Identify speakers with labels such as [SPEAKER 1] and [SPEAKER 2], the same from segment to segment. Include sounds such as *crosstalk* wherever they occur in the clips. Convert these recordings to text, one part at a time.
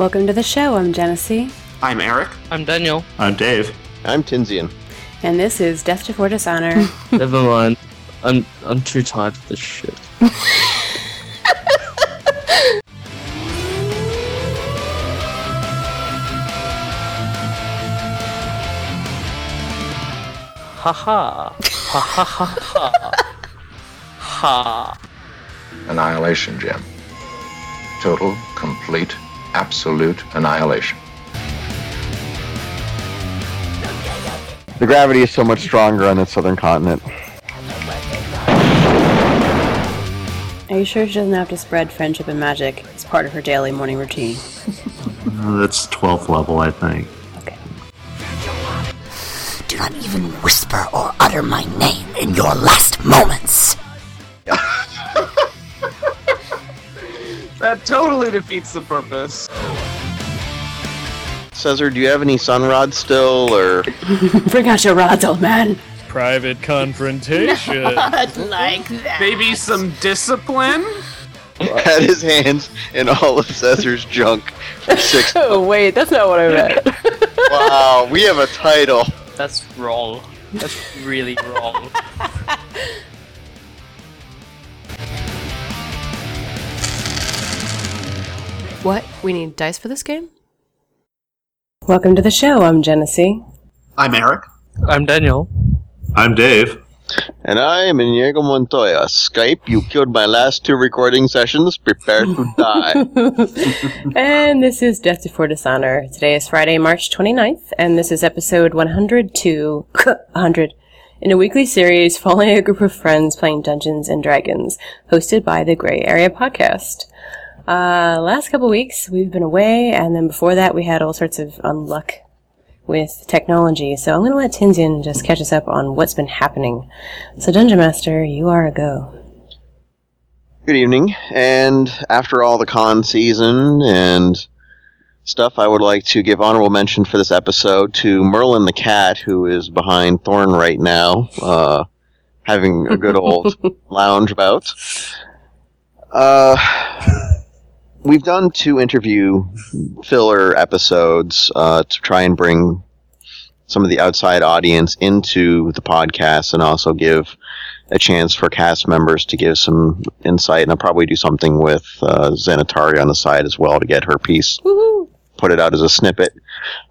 [SPEAKER 1] Welcome to the show. I'm Genesee,
[SPEAKER 2] I'm Eric.
[SPEAKER 3] I'm Daniel.
[SPEAKER 4] I'm Dave.
[SPEAKER 5] I'm Tinsian.
[SPEAKER 1] and this is Death Before Dishonor. *laughs*
[SPEAKER 3] Never mind. I'm I'm too tired for this shit. Ha ha. Ha ha ha ha. Ha.
[SPEAKER 6] Annihilation, Jim. Total, complete, absolute annihilation.
[SPEAKER 5] The gravity is so much stronger on the southern continent.
[SPEAKER 1] Are you sure she doesn't have to spread friendship and magic as part of her daily morning routine?
[SPEAKER 4] Uh, that's 12th level, I think.
[SPEAKER 1] Okay.
[SPEAKER 7] Do not even whisper or utter my name in your last moments.
[SPEAKER 2] That totally defeats the purpose.
[SPEAKER 5] Cesar, do you have any sun rods still, or *laughs*
[SPEAKER 1] Bring out your rods, old man.
[SPEAKER 8] Private confrontation. *laughs* Not like that.
[SPEAKER 2] Maybe some discipline? *laughs*
[SPEAKER 5] had his hands in all of Cesar's junk for six?
[SPEAKER 1] Oh, wait, that's not what I meant.
[SPEAKER 5] wow, we have a title.
[SPEAKER 3] That's wrong. That's really wrong.
[SPEAKER 9] What? We need dice for this game?
[SPEAKER 1] Welcome to the show. I'm Genesee.
[SPEAKER 2] I'm Eric.
[SPEAKER 3] I'm Daniel.
[SPEAKER 4] I'm Dave.
[SPEAKER 5] And I am Inigo Montoya. Skype, you killed my last two recording sessions. Prepare to *laughs* die. *laughs*
[SPEAKER 1] And this is Death Before Dishonor. Today is Friday, March 29th, and this is episode 102, 100, in a weekly series following a group of friends playing Dungeons and Dragons, hosted by the Gray Area Podcast. Uh, last couple weeks, we've been away, and then before that, we had all sorts of unluck with technology, so I'm going to let Tinsian just catch us up on what's been happening. So, Dungeon Master, you are a go.
[SPEAKER 5] Good evening. And after all the con season and stuff, I would like to give honorable mention for this episode to Merlin the cat, who is behind Thorn right now, uh, having a good old *laughs* lounge about. Uh, we've done two interview filler episodes uh, to try and bring some of the outside audience into the podcast and also give a chance for cast members to give some insight. And I'll probably do something with uh, Xanatari on the side as well to get her piece, put it out as a snippet.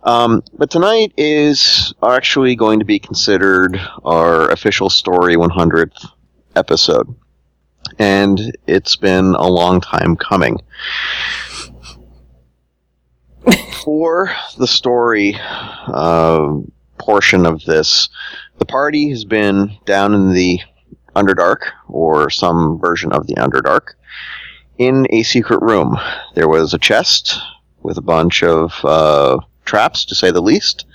[SPEAKER 5] Um, but tonight is actually going to be considered our official story 100th episode. And it's been a long time coming. For the story uh, portion of this, the party has been down in the Underdark, or some version of the Underdark, in a secret room. There was a chest with a bunch of uh, traps, to say the least,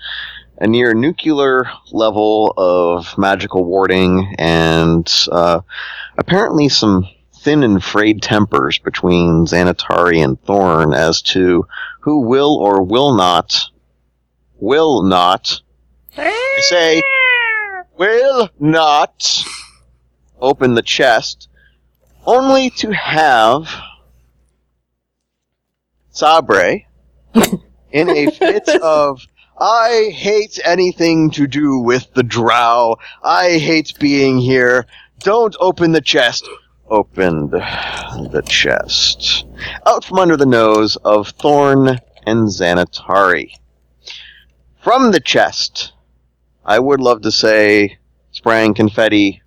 [SPEAKER 5] a near nuclear level of magical warding, and uh, apparently some thin and frayed tempers between Xanatari and Thorn as to who will or will not, will not, I say, will not open the chest, only to have Sabre *laughs* in a fit of I hate anything to do with the drow. I hate being here. Don't open the chest. Opened the chest. Out from under the nose of Thorn and Xanatari. From the chest, I would love to say sprang confetti,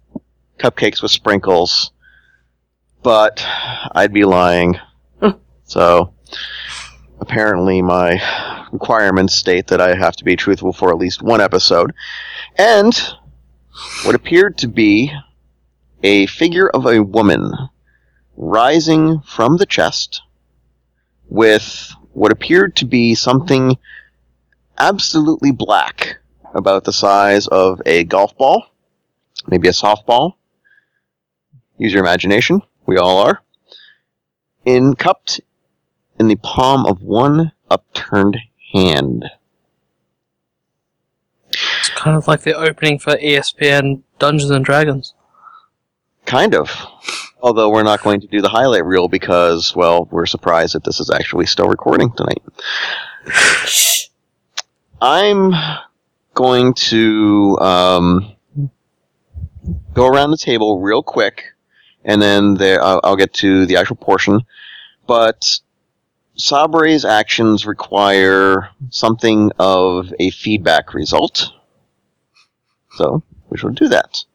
[SPEAKER 5] cupcakes with sprinkles, but I'd be lying. so, apparently my requirements state that I have to be truthful for at least one episode. And what appeared to be a figure of a woman rising from the chest with what appeared to be something absolutely black about the size of a golf ball, maybe a softball. Use your imagination. We all are. In cupped in the palm of one upturned hand.
[SPEAKER 3] It's kind of like the opening for ESPN Dungeons and Dragons.
[SPEAKER 5] Kind of. Although we're not going to do the highlight reel because, well, we're surprised that this is actually still recording tonight. I'm going to um, go around the table real quick, and then there I'll, I'll get to the actual portion. But Sabre's actions require something of a feedback result, so we shall do that.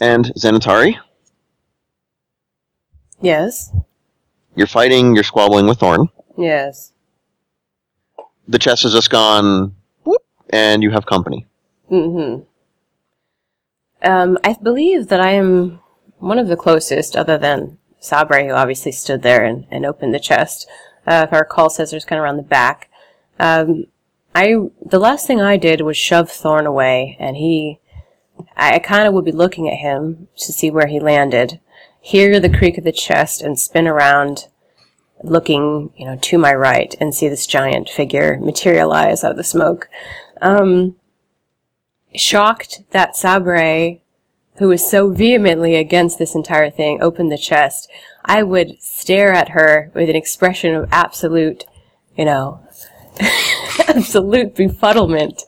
[SPEAKER 5] And Xanatari,
[SPEAKER 1] Yes.
[SPEAKER 5] you're fighting, you're squabbling with Thorn.
[SPEAKER 1] Yes.
[SPEAKER 5] The chest has just gone whoop, and you have company.
[SPEAKER 1] Mm-hmm. Um, I believe that I am one of the closest, other than Sabre, who obviously stood there and, and opened the chest. Uh, if I recall, Caesar's kind of around the back. Um, I the last thing I did was shove Thorn away, and he, I kind of would be looking at him to see where he landed, hear the creak of the chest, and spin around, looking, you know, to my right, and see this giant figure materialize out of the smoke. Um, shocked that Sabre, who was so vehemently against this entire thing, opened the chest, I would stare at her with an expression of absolute, you know, *laughs* absolute befuddlement.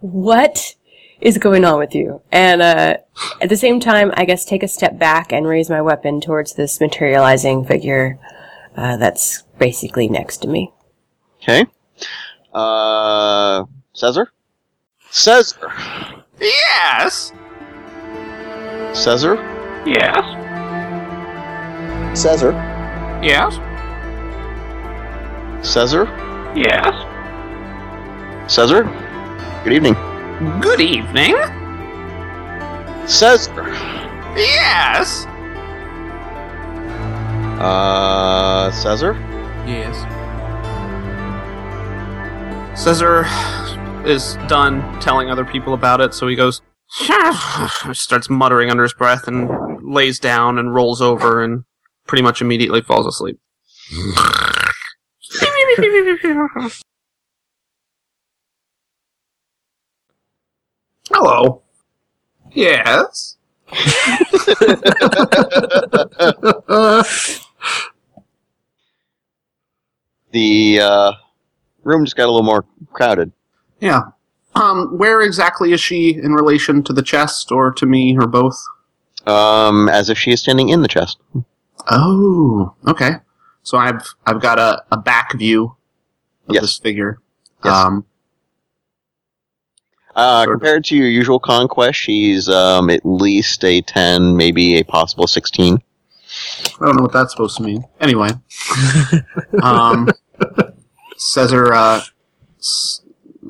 [SPEAKER 1] What is going on with you? And uh, at the same time, I guess take a step back and raise my weapon towards this materializing figure uh, that's basically next to me.
[SPEAKER 5] Okay. Uh, Caesar? Caesar.
[SPEAKER 2] Yes.
[SPEAKER 5] Caesar?
[SPEAKER 2] Yes.
[SPEAKER 5] Caesar?
[SPEAKER 2] Yes.
[SPEAKER 5] Caesar?
[SPEAKER 2] Yes.
[SPEAKER 5] Caesar? Good evening.
[SPEAKER 2] Good evening.
[SPEAKER 5] Caesar?
[SPEAKER 2] Yes.
[SPEAKER 5] Uh, Caesar?
[SPEAKER 2] Yes. Caesar is done telling other people about it, so he goes, *sighs* starts muttering under his breath and lays down and rolls over and pretty much immediately falls asleep. *laughs* *laughs* Hello. Yes. *laughs*
[SPEAKER 5] The, uh, room just got a little more crowded.
[SPEAKER 2] Yeah. Um, where exactly is she in relation to the chest or to me or both?
[SPEAKER 5] Um, as if she is standing in the chest.
[SPEAKER 2] Oh, okay. So I've I've got a, a back view of
[SPEAKER 5] Yes.
[SPEAKER 2] this figure.
[SPEAKER 5] Yes.
[SPEAKER 2] Um,
[SPEAKER 5] Uh, compared to your usual conquest, she's, um, at least a 10, maybe a possible 16.
[SPEAKER 2] I don't know what that's supposed to mean. Anyway, *laughs* um, Caesar uh, s-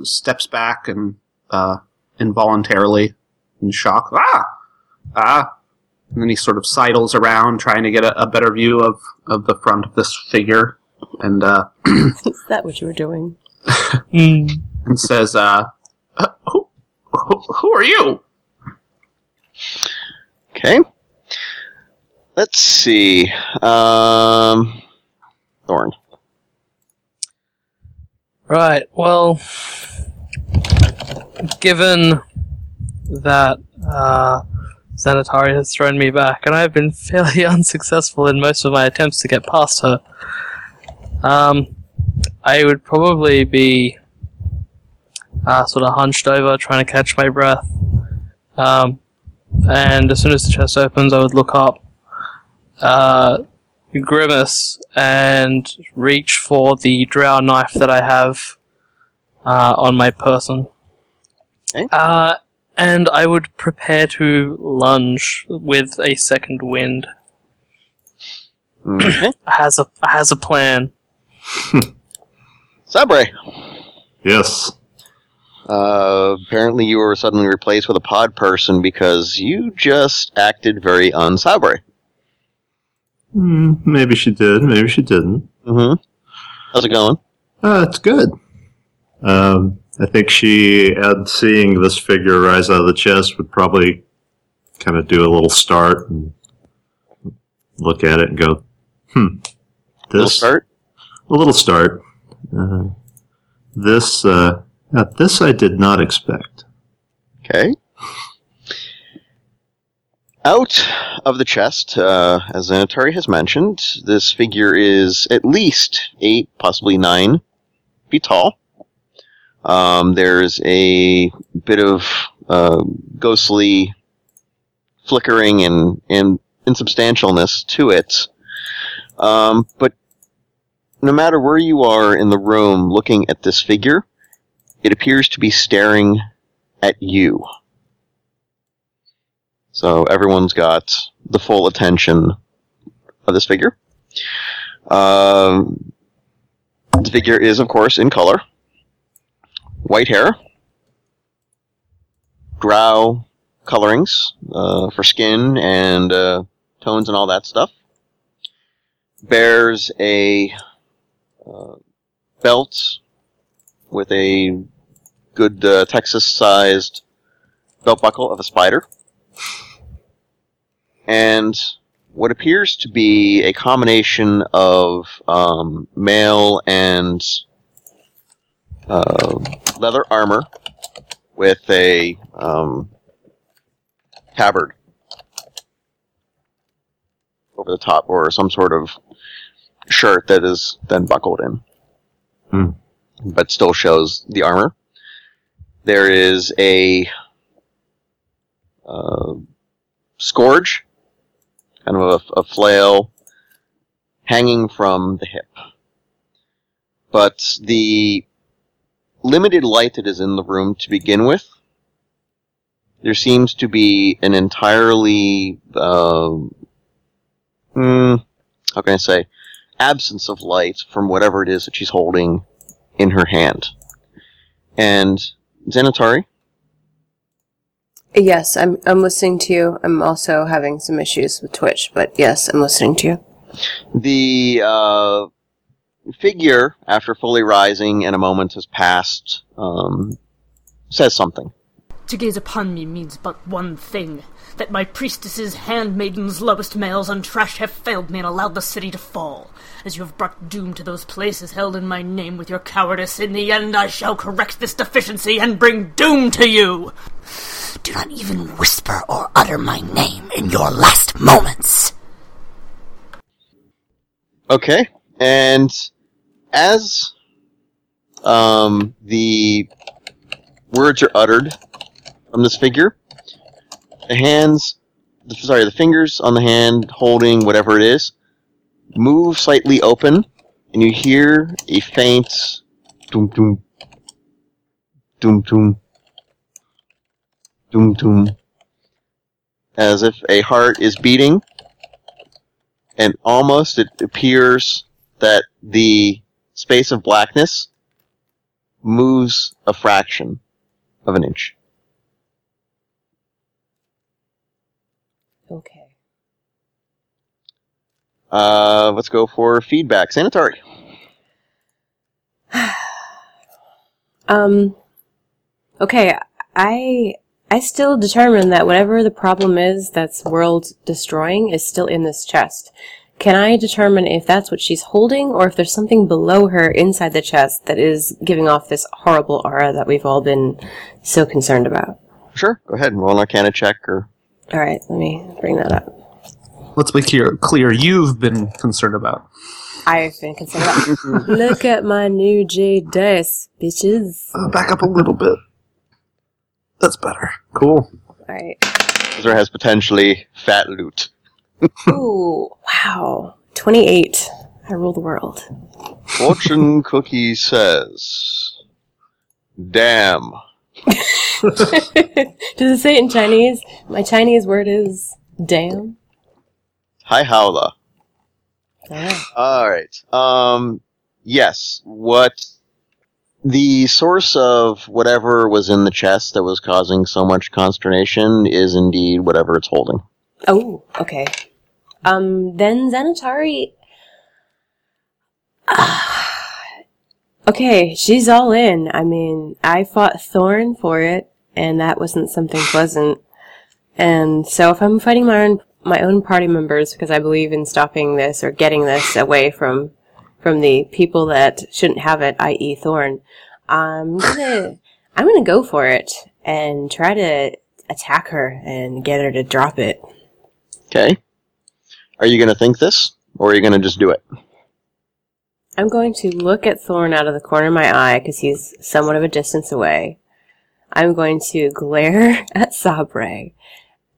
[SPEAKER 2] steps back and uh, involuntarily in shock. Ah, ah, and then he sort of sidles around, trying to get a, a better view of of the front of this figure, and uh, *clears throat*
[SPEAKER 1] Is that what you were doing? *laughs*
[SPEAKER 2] And says, uh, uh, who, who, "Who are you?"
[SPEAKER 5] Okay. Let's see. Um, Thorn.
[SPEAKER 3] Right, well, given that uh, Xanatari has thrown me back, and I've been *laughs* fairly unsuccessful in most of my attempts to get past her, um, I would probably be uh, sort of hunched over, trying to catch my breath. Um, and as soon as the chest opens, I would look up, uh, grimace, and reach for the drow knife that I have uh, on my person.
[SPEAKER 5] Okay.
[SPEAKER 3] Uh, and I would prepare to lunge with a second wind. *clears throat*
[SPEAKER 5] Okay.
[SPEAKER 3] Has a has a plan. *laughs*
[SPEAKER 5] Sabre.
[SPEAKER 4] Yes.
[SPEAKER 5] Uh, apparently you were suddenly replaced with a pod person because you just acted very unsabre.
[SPEAKER 4] Hmm, maybe she did. Maybe she didn't.
[SPEAKER 5] Mm-hmm. How's it going?
[SPEAKER 4] Uh, it's good. Um, I think she, at seeing this figure rise out of the chest, would probably kind of do a little start and look at it and go, "Hmm, this
[SPEAKER 5] Little start?
[SPEAKER 4] a little start. Uh, this, uh, uh, this I did not expect."
[SPEAKER 5] Okay. Out of the chest, uh, as Anatari has mentioned, this figure is at least eight, possibly nine feet tall. Um, there's a bit of uh, ghostly flickering and, and insubstantialness to it. Um, but no matter where you are in the room looking at this figure, it appears to be staring at you. So everyone's got the full attention of this figure. Um, the figure is, of course, in color. White hair. Drow colorings uh, for skin and uh, tones and all that stuff. Bears a uh, belt with a good uh, Texas-sized belt buckle of a spider, and what appears to be a combination of um, mail and uh, leather armor with a um, tabard over the top, or some sort of shirt that is then buckled in,
[SPEAKER 4] Hmm.
[SPEAKER 5] but still shows the armor. There is a uh, scourge, kind of a, a flail, hanging from the hip. But the limited light that is in the room to begin with, there seems to be an entirely, uh, hmm, how can I say, absence of light from whatever it is that she's holding in her hand. And Xanatari,
[SPEAKER 1] Yes, I'm I'm listening to you. I'm also having some issues with Twitch, but yes, I'm listening to you.
[SPEAKER 5] the uh, figure, after fully rising and a moment has passed, um, says something.
[SPEAKER 10] To gaze upon me means but one thing that my priestesses, handmaidens, lowest males, and trash have failed me and allowed the city to fall. As you have brought doom to those places held in my name with your cowardice, in the end I shall correct this deficiency and bring doom to you!
[SPEAKER 7] Do not even whisper or utter my name in your last moments.
[SPEAKER 5] Okay, and as um, the words are uttered from this figure, the hands, the, sorry, the fingers on the hand holding whatever it is, move slightly open, and you hear a faint doom doom doom doom doom doom, as if a heart is beating and almost it appears that the space of blackness moves a fraction of an inch.
[SPEAKER 1] Okay.
[SPEAKER 5] Uh, let's go for feedback. Xanatari. *sighs*
[SPEAKER 1] Um. Okay, I I still determine that whatever the problem is that's world destroying is still in this chest. Can I determine if that's what she's holding, or if there's something below her inside the chest that is giving off this horrible aura that we've all been so concerned about?
[SPEAKER 5] Sure, go ahead and roll an arcana check or
[SPEAKER 1] All right, let me bring that up.
[SPEAKER 2] Let's be clear. Clear. You've been concerned about.
[SPEAKER 1] I've been concerned about. *laughs* Look at my new jade dice, bitches.
[SPEAKER 2] Uh, back up a little bit. That's better. Cool.
[SPEAKER 1] All right.
[SPEAKER 5] Ezra has potentially fat loot. *laughs*
[SPEAKER 1] Ooh, wow. 28. I rule the world.
[SPEAKER 5] Fortune cookie says, "Damn."
[SPEAKER 1] Does it say it in Chinese? My Chinese word is damn.
[SPEAKER 5] Hi howla.
[SPEAKER 1] Ah.
[SPEAKER 5] All right. Um. Yes. What the source of whatever was in the chest that was causing so much consternation is indeed whatever it's holding.
[SPEAKER 1] Oh, okay. Um, then Xanatari. Ah. Okay, she's all in. I mean, I fought Thorn for it, and that wasn't something pleasant. And so if I'm fighting my own my own party members because I believe in stopping this or getting this away from from the people that shouldn't have it, i.e. Thorn, I'm gonna I'm gonna go for it and try to attack her and get her to drop it.
[SPEAKER 5] Okay. Are you to think this, or are you to just do it?
[SPEAKER 1] I'm going to look at Thorn out of the corner of my eye because he's somewhat of a distance away. I'm going to *laughs* glare at Sabre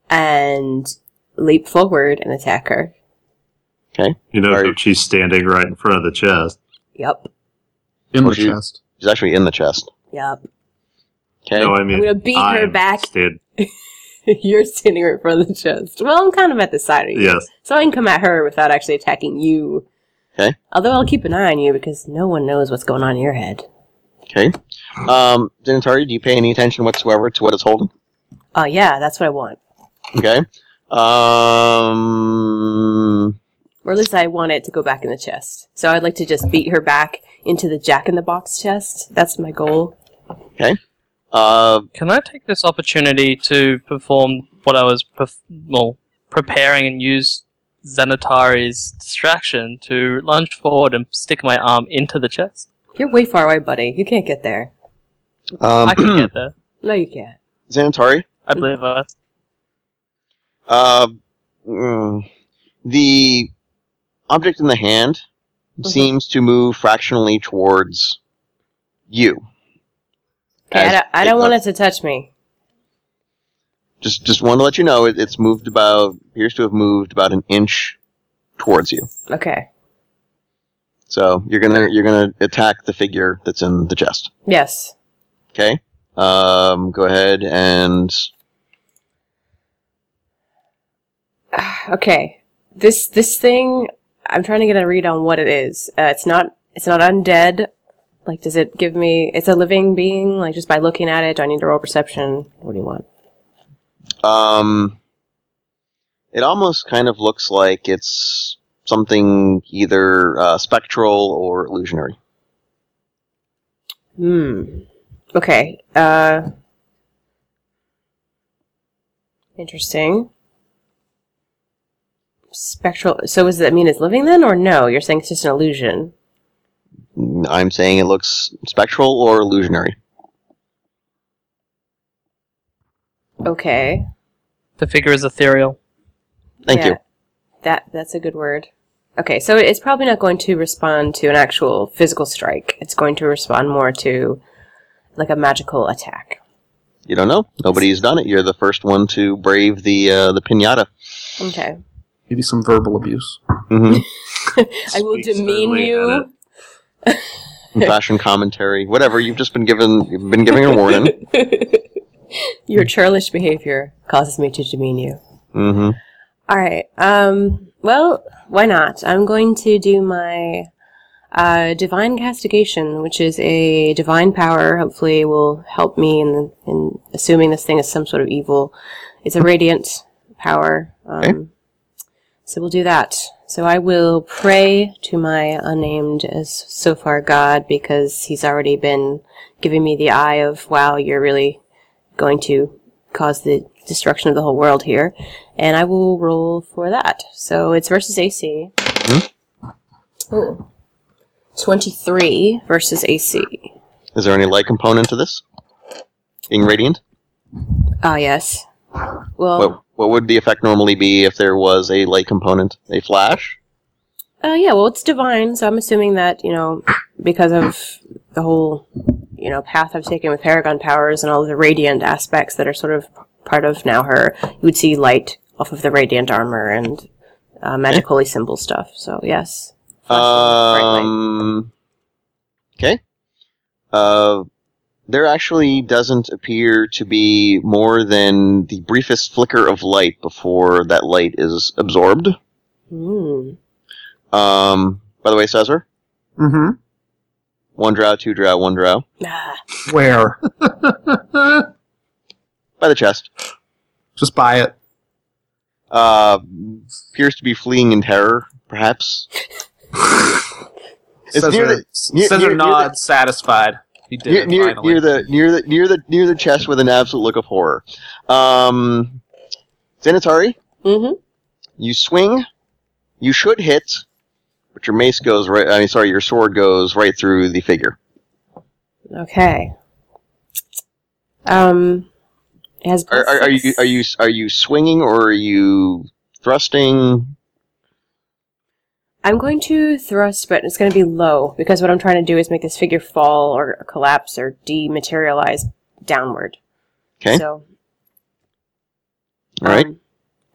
[SPEAKER 1] and leap forward and attack her.
[SPEAKER 5] Okay.
[SPEAKER 4] You know,
[SPEAKER 5] Are-
[SPEAKER 4] she's standing right in front of the chest.
[SPEAKER 1] Yep.
[SPEAKER 2] In the
[SPEAKER 5] she-
[SPEAKER 2] chest.
[SPEAKER 5] She's actually in the chest.
[SPEAKER 1] Yep.
[SPEAKER 5] Okay.
[SPEAKER 4] No, I mean,
[SPEAKER 1] I'm gonna beat her
[SPEAKER 4] I'm
[SPEAKER 1] back.
[SPEAKER 4] stand- *laughs*
[SPEAKER 1] You're standing right in front of the chest. Well, I'm kind of at the side of you.
[SPEAKER 4] yes.
[SPEAKER 1] So I can come at her without actually attacking you.
[SPEAKER 5] Okay.
[SPEAKER 1] Although I'll keep an eye on you because no one knows what's going on in your head.
[SPEAKER 5] Okay. Um, Xanatari, do you pay any attention whatsoever to what it's holding?
[SPEAKER 1] Oh, yeah, that's what I want.
[SPEAKER 5] Okay. Um,
[SPEAKER 1] Or at least I want it to go back in the chest. So I'd like to just beat her back into the Jack in the Box chest. That's my goal. Okay.
[SPEAKER 5] Uh,
[SPEAKER 3] Can I take this opportunity to perform what I was perf- well, preparing and use Xanatari's distraction to lunge forward and stick my arm into the chest?
[SPEAKER 1] You're way far away, buddy. You can't get there.
[SPEAKER 5] um,
[SPEAKER 3] I can get there. *clears throat*
[SPEAKER 1] No, you can't.
[SPEAKER 5] Xanatari,
[SPEAKER 3] I believe I.
[SPEAKER 5] uh, mm, the object in the hand
[SPEAKER 1] Mhm.
[SPEAKER 5] seems to move fractionally towards you.
[SPEAKER 1] Okay, I don't, I don't want it to touch me.
[SPEAKER 5] Just, just want to let you know, it, it's moved about, appears to have moved about an inch towards you.
[SPEAKER 1] Okay.
[SPEAKER 5] So you're gonna, you're gonna attack the figure that's in the chest.
[SPEAKER 1] Yes.
[SPEAKER 5] Okay. Um, go ahead and *sighs*
[SPEAKER 1] Okay. This this thing, I'm trying to get a read on what it is. Uh, it's not it's not undead. Like, does it give me? It's a living being. Like, just by looking at it, do I need to roll perception? What do you want?
[SPEAKER 5] Um, it almost kind of looks like it's something either uh, spectral or illusionary.
[SPEAKER 1] Hmm. Okay. Uh. Interesting. Spectral. So, does that mean it's living then, or no? You're saying it's just an illusion.
[SPEAKER 5] I'm saying it looks spectral or illusionary.
[SPEAKER 1] Okay.
[SPEAKER 3] The figure is ethereal.
[SPEAKER 5] Thank you.
[SPEAKER 1] That that's a good word. Okay, so it's probably not going to respond to an actual physical strike. It's going to respond more to like a magical attack.
[SPEAKER 5] You don't know. Nobody's done it. You're the first one to brave the uh, the pinata.
[SPEAKER 1] Okay.
[SPEAKER 2] Maybe some verbal abuse.
[SPEAKER 5] hmm *laughs* *laughs*
[SPEAKER 1] I will demean you.
[SPEAKER 5] Fashion commentary, whatever. You've just been given. You've been giving a warning. *laughs* *laughs*
[SPEAKER 1] Your churlish behavior causes me to demean you.
[SPEAKER 5] hmm
[SPEAKER 1] All right. Um. Well, why not? I'm going to do my uh, divine castigation, which is a divine power. Hopefully, will help me in in assuming this thing is some sort of evil. It's a radiant power. Um,
[SPEAKER 5] Okay.
[SPEAKER 1] So we'll do that. So I will pray to my unnamed as so far God because he's already been giving me the eye of wow, you're really going to cause the destruction of the whole world here. And I will roll for that. So it's versus AC. Ooh. 23 versus AC.
[SPEAKER 5] Is there any light component to this? Being radiant.
[SPEAKER 1] Ah, yes. Well,
[SPEAKER 5] What what would the effect normally be if there was a light component? A flash?
[SPEAKER 1] uh, yeah, well, it's divine, so I'm assuming that, you know, because of the whole, you know, path I've taken with Paragon powers and all the radiant aspects that are sort of part of now her, you would see light off of the radiant armor and uh, magic holy symbol stuff. So, yes.
[SPEAKER 5] Um. Okay. Uh, there actually doesn't appear to be more than the briefest flicker of light before that light is absorbed.
[SPEAKER 1] Hmm.
[SPEAKER 5] Um. By the way, Cesar,
[SPEAKER 2] Mm-hmm.
[SPEAKER 5] One drow, two drow, one drow.
[SPEAKER 1] Ah,
[SPEAKER 2] Where? *laughs*
[SPEAKER 5] By the chest.
[SPEAKER 2] Just buy it.
[SPEAKER 5] Uh, appears to be fleeing in terror, perhaps. *laughs* It's
[SPEAKER 2] Cesar,
[SPEAKER 5] near the- near-
[SPEAKER 2] Cesar
[SPEAKER 5] near- near
[SPEAKER 2] nods, satisfied. He did
[SPEAKER 5] near
[SPEAKER 2] it
[SPEAKER 5] near,
[SPEAKER 2] finally.
[SPEAKER 5] near the near the near the near the chest with an absolute look of horror. Um, Xanatari,
[SPEAKER 1] Mm-hmm.
[SPEAKER 5] you swing, you should hit, but your mace goes right. I mean, sorry, your sword goes right through the figure.
[SPEAKER 1] Okay. Um, it has
[SPEAKER 5] Are, are, are you are you are you swinging or are you thrusting.
[SPEAKER 1] I'm going to thrust, but it's going to be low because what I'm trying to do is make this figure fall or collapse or dematerialize downward.
[SPEAKER 5] Okay.
[SPEAKER 1] So,
[SPEAKER 5] All right.
[SPEAKER 1] um,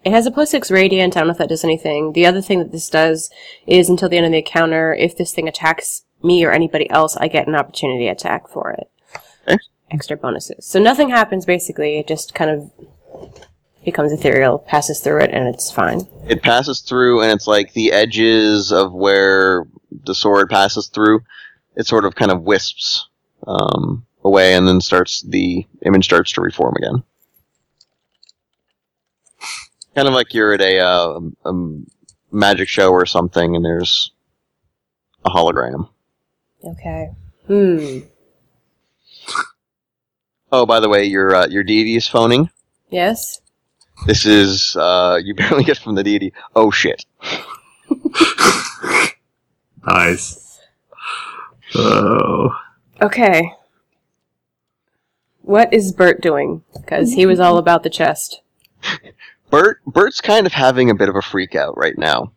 [SPEAKER 1] it has a plus six radiant. I don't know if that does anything. The other thing that this does is until the end of the encounter, if this thing attacks me or anybody else, I get an opportunity attack for it. Extra bonuses. So nothing happens basically. It just kind of becomes ethereal, passes through it, and it's fine.
[SPEAKER 5] It passes through, and it's like the edges of where the sword passes through. It sort of kind of wisps um, away, and then starts the image starts to reform again. Kind of like you're at a, uh, a magic show or something, and there's a hologram.
[SPEAKER 1] Okay. Hmm.
[SPEAKER 5] Oh, by the way, your uh, your deity is phoning.
[SPEAKER 1] Yes.
[SPEAKER 5] This is uh, you *laughs* barely get from the deity. Oh shit!
[SPEAKER 4] Nice. Oh.
[SPEAKER 1] Okay. What is Bert doing? Because he was all about the chest. *laughs*
[SPEAKER 5] Bert Bert's kind of having a bit of a freak out right now.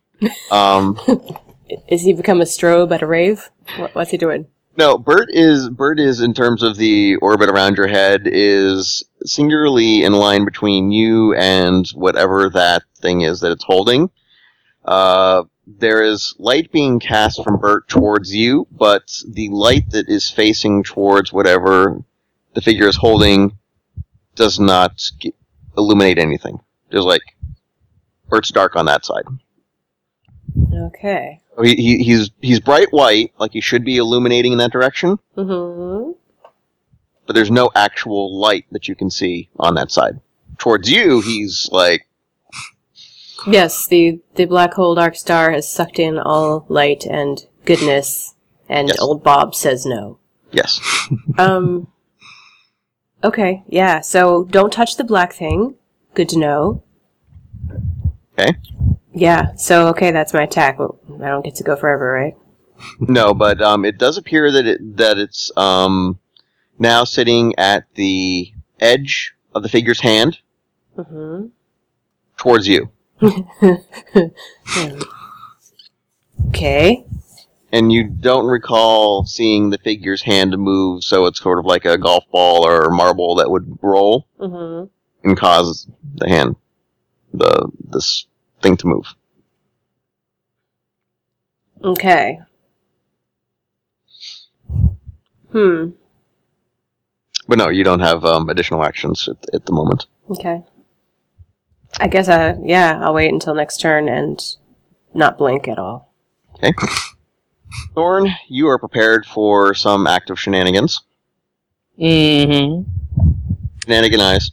[SPEAKER 5] Um, *laughs*
[SPEAKER 1] Is he become a strobe at a rave? What, what's he doing?
[SPEAKER 5] no, Bert is Bert is in terms of the orbit around your head is singularly in line between you and whatever that thing is that it's holding. Uh, there is light being cast from Bert towards you, but the light that is facing towards whatever the figure is holding does not g- illuminate anything. There's like Bert's dark on that side.
[SPEAKER 1] Okay.
[SPEAKER 5] He, he, he's he's bright white, like he should be illuminating in that direction,
[SPEAKER 1] Mm-hmm.
[SPEAKER 5] but there's no actual light that you can see on that side. Towards you, he's like
[SPEAKER 1] Yes, the, the black hole dark star has sucked in all light and goodness, and
[SPEAKER 5] Yes.
[SPEAKER 1] old Bob says no.
[SPEAKER 5] yes, *laughs*
[SPEAKER 1] Um. Okay, yeah, so don't touch the black thing. Good to know.
[SPEAKER 5] okay.
[SPEAKER 1] Yeah, so okay, that's my attack. I don't get to go forever, right? *laughs*
[SPEAKER 5] No, but um, it does appear that it that it's um now sitting at the edge of the figure's hand
[SPEAKER 1] Mm-hmm.
[SPEAKER 5] towards you, *laughs*
[SPEAKER 1] Okay.
[SPEAKER 5] and you don't recall seeing the figure's hand move, so it's sort of like a golf ball or marble that would roll
[SPEAKER 1] Mm-hmm.
[SPEAKER 5] And cause the hand, the this thing to move.
[SPEAKER 1] Okay. Hmm.
[SPEAKER 5] But no, you don't have um, additional actions at, at the moment.
[SPEAKER 1] Okay. I guess, uh, yeah, I'll wait until next turn and not blink at all.
[SPEAKER 5] Okay. Thorn, you are prepared for some active shenanigans.
[SPEAKER 3] Mm-hmm.
[SPEAKER 5] Shenaniganize.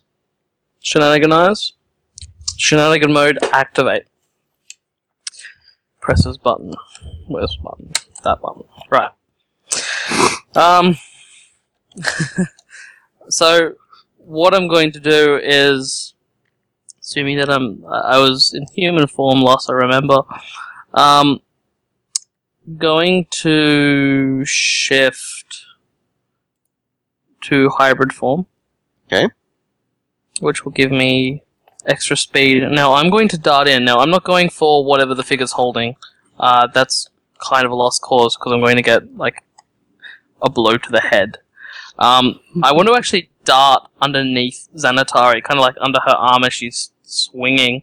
[SPEAKER 3] Shenaniganize. Shenanigan mode activate. Press this button. Where's button? That button. Right. Um. *laughs* so, what I'm going to do is, assuming that I'm, I was in human form last I remember, um, going to shift to hybrid form.
[SPEAKER 5] Okay.
[SPEAKER 3] Which will give me extra speed. Now I'm going to dart in. Now I'm not going for whatever the figure's holding. Uh, that's kind of a lost cause because I'm going to get like a blow to the head. Um, I want to actually dart underneath Xanatari, kind of like under her arm as she's swinging,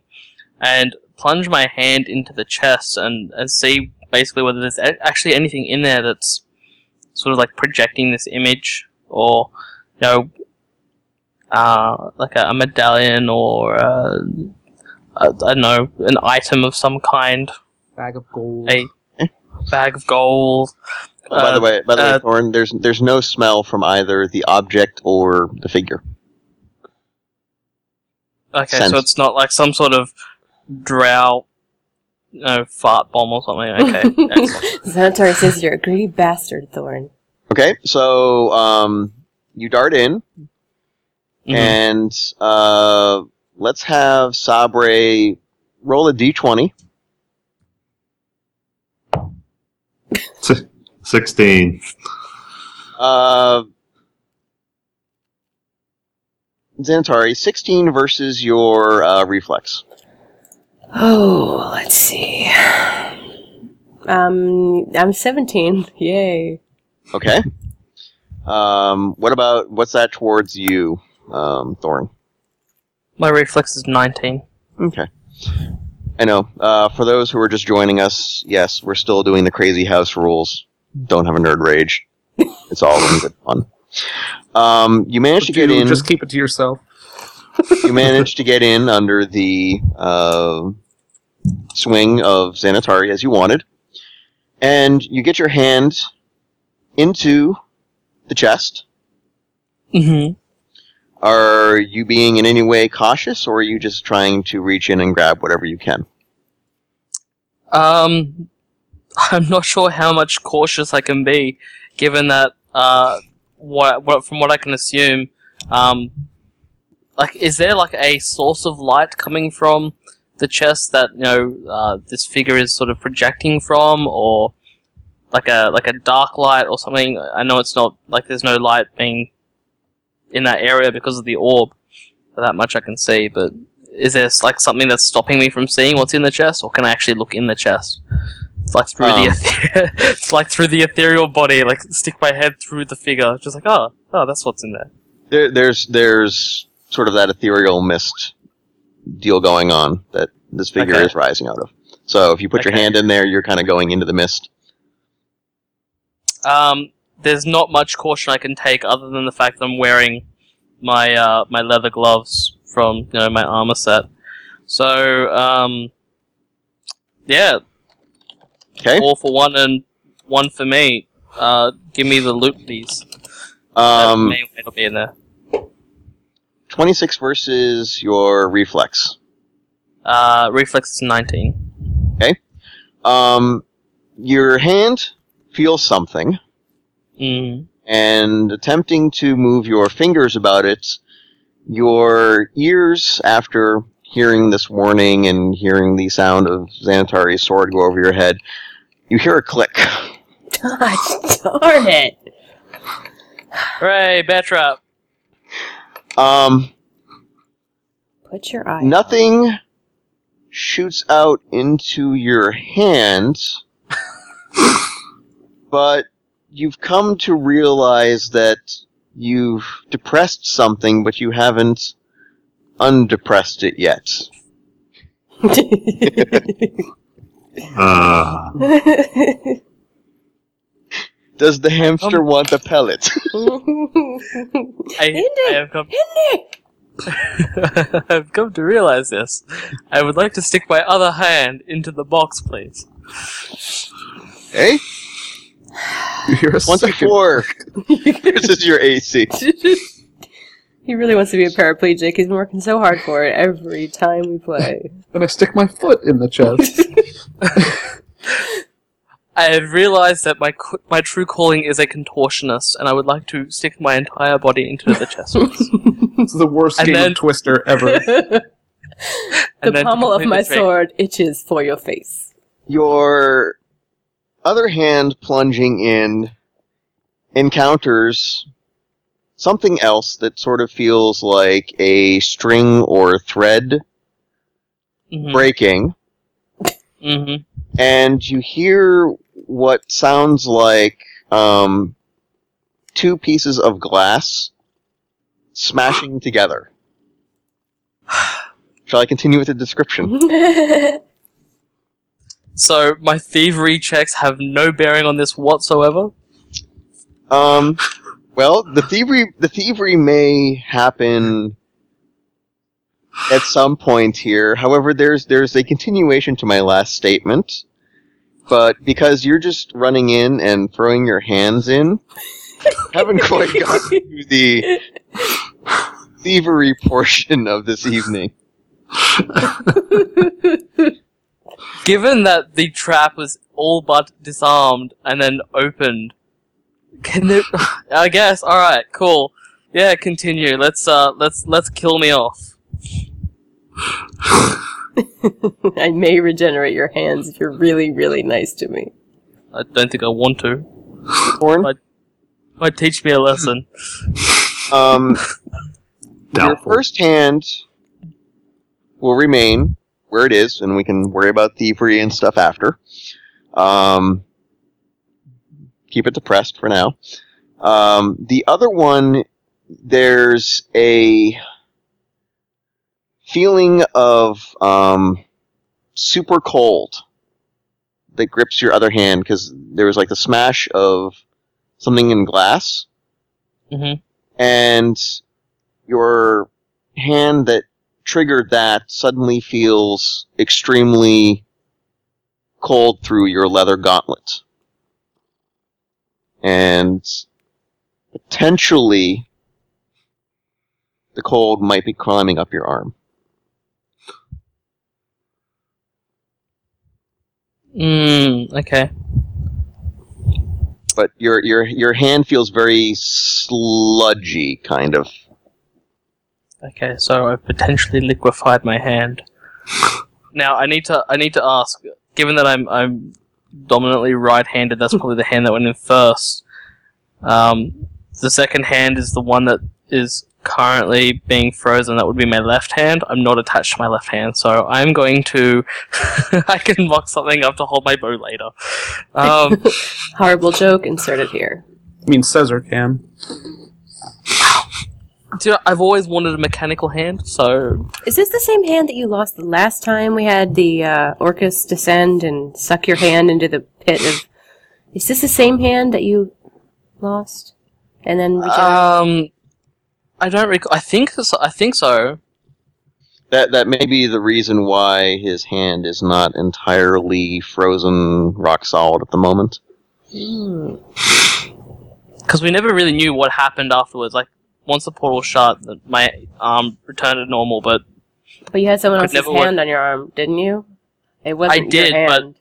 [SPEAKER 3] and plunge my hand into the chest and, and see basically whether there's actually anything in there that's sort of like projecting this image or you know uh, like a, a medallion or uh, I don't know an item of some kind
[SPEAKER 11] Bag of gold.
[SPEAKER 3] a bag of gold
[SPEAKER 5] Oh, by the
[SPEAKER 3] Uh,
[SPEAKER 5] way, by the
[SPEAKER 3] uh,
[SPEAKER 5] way, Thorn, there's there's no smell from either the object or the figure.
[SPEAKER 3] okay
[SPEAKER 5] Sense.
[SPEAKER 3] so it's not like some sort of drow you know, fart bomb or something okay *laughs* excellent.
[SPEAKER 1] Xanatar says you're a greedy bastard, Thorn.
[SPEAKER 5] Okay, so um, you dart in,
[SPEAKER 3] Mhm.
[SPEAKER 5] and uh, let's have Sabre roll a d20. *laughs*
[SPEAKER 4] 16.
[SPEAKER 5] Uh, Xanatari, 16 versus your uh, reflex.
[SPEAKER 1] Oh, let's see. Um, I'm 17. Yay.
[SPEAKER 5] Okay. Um, what about what's that towards you, um, Thorn?
[SPEAKER 3] My reflex is 19.
[SPEAKER 5] Okay. I know. Uh, for those who are just joining us, yes, we're still doing the crazy house rules. Don't have a nerd rage. It's all in good fun. Um, you managed to
[SPEAKER 2] Do
[SPEAKER 5] get in.
[SPEAKER 2] Just keep it to yourself.
[SPEAKER 5] you managed to get in under the uh, swing of Xanatari as you wanted, and you get your hand into the chest.
[SPEAKER 3] Mm-hmm.
[SPEAKER 5] Are you being in any way cautious, or are you just trying to reach in and grab whatever you can?
[SPEAKER 3] Um, I'm not sure how much cautious I can be, given that uh, what, what from what I can assume, um, like is there like a source of light coming from the chest that you know uh, this figure is sort of projecting from, or like a like a dark light or something? I know it's not like there's no light being in that area because of the orb. That much I can see, but is there like something that's stopping me from seeing what's in the chest, or can I actually look in the chest? It's like through
[SPEAKER 5] Um.
[SPEAKER 3] the ether- *laughs* it's like through the ethereal body, like stick my head through the figure, just like oh, oh, that's what's in there.
[SPEAKER 5] There, there's there's sort of that ethereal mist deal going on that this figure
[SPEAKER 3] Okay.
[SPEAKER 5] is rising out of. So if you put your hand in there, you're kind of going into the mist.
[SPEAKER 3] Um, there's not much caution I can take other than the fact that I'm wearing my uh, my leather gloves from you know my armor set. So um, yeah,
[SPEAKER 5] Okay.
[SPEAKER 3] all for one and one for me. Uh, give me the loot, please.
[SPEAKER 5] Um,
[SPEAKER 3] that may or may not be in there.
[SPEAKER 5] 26 versus your reflex.
[SPEAKER 3] Uh, reflex is 19. Okay.
[SPEAKER 5] Um, your hand feels something,
[SPEAKER 3] Mm.
[SPEAKER 5] and attempting to move your fingers about it, your ears, after hearing this warning and hearing the sound of Xanatari's sword go over your head, you hear a click. *laughs*
[SPEAKER 1] Gosh darn it.
[SPEAKER 3] Hooray, bear.
[SPEAKER 5] Um,
[SPEAKER 1] Put your eye.
[SPEAKER 5] nothing shoots out into your hand, *laughs* but you've come to realize that you've depressed something, but you haven't undepressed it yet.
[SPEAKER 4] Uh,
[SPEAKER 5] Does the hamster want the pellet?
[SPEAKER 3] I,
[SPEAKER 1] Nick!
[SPEAKER 3] I have come.
[SPEAKER 1] Nick! *laughs*
[SPEAKER 3] I've come to realize this. I would like to stick my other hand into the box, please.
[SPEAKER 5] hey,
[SPEAKER 2] You *sighs* hear a second.
[SPEAKER 5] 24 versus your AC. *laughs*
[SPEAKER 1] he really wants to be a paraplegic. He's been working so hard for it every time we play. *laughs*
[SPEAKER 2] Then I stick my foot in the chest. *laughs*
[SPEAKER 3] I have realized that my qu- my true calling is a contortionist, and I would like to stick my entire body into the chest. piece.
[SPEAKER 2] this is the worst
[SPEAKER 3] And
[SPEAKER 2] game
[SPEAKER 3] then-
[SPEAKER 2] of Twister ever.
[SPEAKER 1] the
[SPEAKER 3] And
[SPEAKER 1] pommel of my
[SPEAKER 3] the
[SPEAKER 1] sword itches for your face.
[SPEAKER 5] Your other hand plunging in encounters something else that sort of feels like a string or thread
[SPEAKER 3] Mhm,
[SPEAKER 5] breaking,
[SPEAKER 3] mhm.
[SPEAKER 5] and you hear what sounds like um, two pieces of glass smashing together. *sighs* Shall I continue with the description? *laughs*
[SPEAKER 3] So my thievery checks have no bearing on this whatsoever.
[SPEAKER 5] Um, well, the thievery the thievery may happen at some point here. However, there's there's a continuation to my last statement. But because you're just running in and throwing your hands in, haven't quite *laughs* gotten to the thievery portion of this evening. *laughs*
[SPEAKER 3] Given that the trap was all but disarmed and then opened, can it? *laughs* *laughs* I guess. All right. Cool. Yeah. Continue. Let's uh. Let's let's kill me off. *laughs*
[SPEAKER 1] I may regenerate your hands if you're really, really nice to me.
[SPEAKER 3] I don't think I want to.
[SPEAKER 5] Horn,
[SPEAKER 3] Might teach me a lesson.
[SPEAKER 5] um, your first hand will remain where it is, and we can worry about thievery and stuff after. Um, keep it depressed for now. Um, the other one, there's a feeling of um, super cold that grips your other hand because there was like the smash of something in glass,
[SPEAKER 3] Mhm.
[SPEAKER 5] and your hand that triggered that suddenly feels extremely cold through your leather gauntlet. And potentially the cold might be climbing up your arm.
[SPEAKER 3] Mm, okay.
[SPEAKER 5] But your your your hand feels very sludgy kind of.
[SPEAKER 3] Okay, so I've potentially liquefied my hand. Now I need to I need to ask, given that I'm I'm dominantly right-handed, that's probably the hand that went in first. Um, the second hand is the one that is currently being frozen. That would be my left hand. I'm not attached to my left hand, so I'm going to. *laughs* I can mock something up to hold my bow later. Um, *laughs*
[SPEAKER 1] Horrible joke inserted here.
[SPEAKER 2] I mean, Caesar can.
[SPEAKER 3] Do you know, I've always wanted a mechanical hand, so
[SPEAKER 1] Is this the same hand that you lost the last time we had the uh, Orcus descend and suck your hand into the pit of? Is this the same hand that you lost and then
[SPEAKER 3] um, I don't recall. I think so. I think so.
[SPEAKER 5] That that may be the reason why his hand is not entirely frozen rock solid at the moment.
[SPEAKER 3] because we never really knew what happened afterwards. Like once the portal shut, my arm returned to normal, but
[SPEAKER 1] but you had someone else's
[SPEAKER 3] never work-
[SPEAKER 1] hand on your arm, didn't you? It wasn't I
[SPEAKER 3] did,
[SPEAKER 1] your
[SPEAKER 3] but-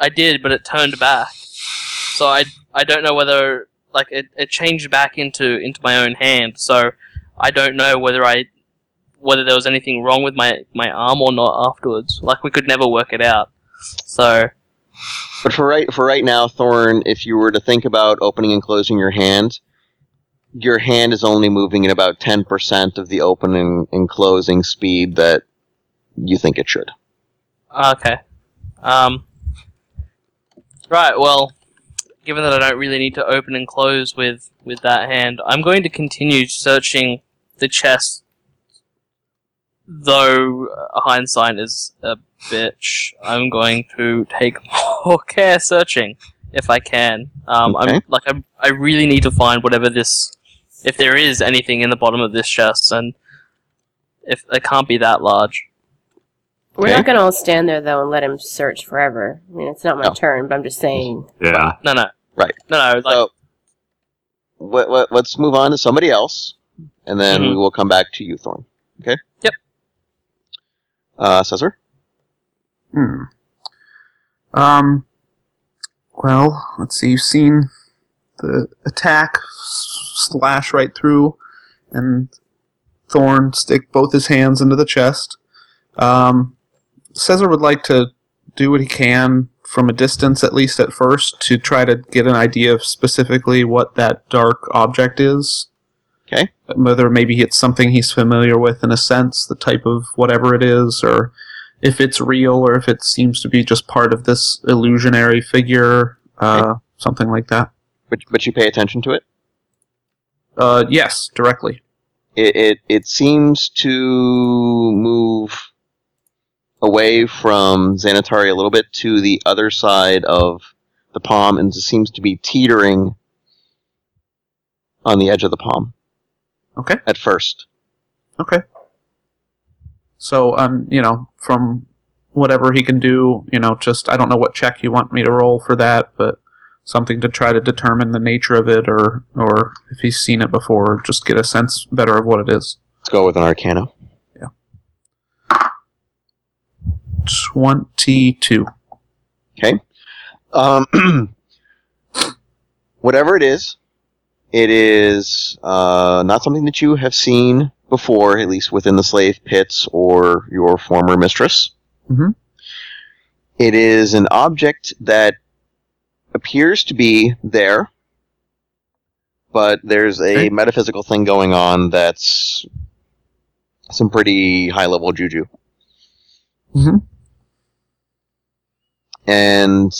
[SPEAKER 3] I did, but it turned back. So I I don't know whether like it, it changed back into into my own hand. So I don't know whether I whether there was anything wrong with my my arm or not afterwards. Like we could never work it out. So
[SPEAKER 5] But for right for right now, Thorn, if you were to think about opening and closing your hand, your hand is only moving at about ten percent of the opening and closing speed that you think it should.
[SPEAKER 3] Okay. Um. Right. Well, given that I don't really need to open and close with with that hand, I'm going to continue searching the chest. Though uh, hindsight is a bitch, I'm going to take *laughs* more care searching if I can. Um, I'm like I I really need to find whatever this, if there is anything in the bottom of this chest, and if it can't be that large.
[SPEAKER 1] We're
[SPEAKER 5] Okay.
[SPEAKER 1] not going to all stand there though and let him search forever. I mean, it's not my
[SPEAKER 5] No.
[SPEAKER 1] turn, but I'm just saying.
[SPEAKER 4] Yeah.
[SPEAKER 3] No, no,
[SPEAKER 5] Right.
[SPEAKER 3] no, no. Like,
[SPEAKER 5] So let, let, let's move on to somebody else, and then
[SPEAKER 3] Mhm.
[SPEAKER 5] we will come back to you, Thorn. Okay?
[SPEAKER 3] Yep.
[SPEAKER 5] Uh, Cesar?
[SPEAKER 2] Hmm. Um. Well, let's see. You've seen the attack slash right through, and Thorn stick both his hands into the chest. Um, Caesar would like to do what he can from a distance, at least at first, to try to get an idea of specifically what that dark object is.
[SPEAKER 5] Okay.
[SPEAKER 2] Whether maybe it's something he's familiar with in a sense, the type of whatever it is, or if it's real, or if it seems to be just part of this illusionary figure, uh, something like that.
[SPEAKER 5] But, but you pay attention to it?
[SPEAKER 2] Uh, yes, directly.
[SPEAKER 5] it, it it seems to move away from Xanatari a little bit to the other side of the palm and seems to be teetering on the edge of the palm
[SPEAKER 2] Okay.
[SPEAKER 5] at first.
[SPEAKER 2] Okay. So, um, you know, from whatever he can do, you know, just I don't know what check you want me to roll for that, but something to try to determine the nature of it, or or if he's seen it before, just get a sense better of what it is.
[SPEAKER 5] Let's go with an Arcana.
[SPEAKER 2] Twenty-two.
[SPEAKER 5] Okay. Um, *clears throat* whatever it is, it is uh, not something that you have seen before, at least within the slave pits or your former mistress.
[SPEAKER 2] Mhm.
[SPEAKER 5] It is an object that appears to be there, but there's a
[SPEAKER 2] Okay.
[SPEAKER 5] metaphysical thing going on that's some pretty high level juju.
[SPEAKER 2] Mhm.
[SPEAKER 5] And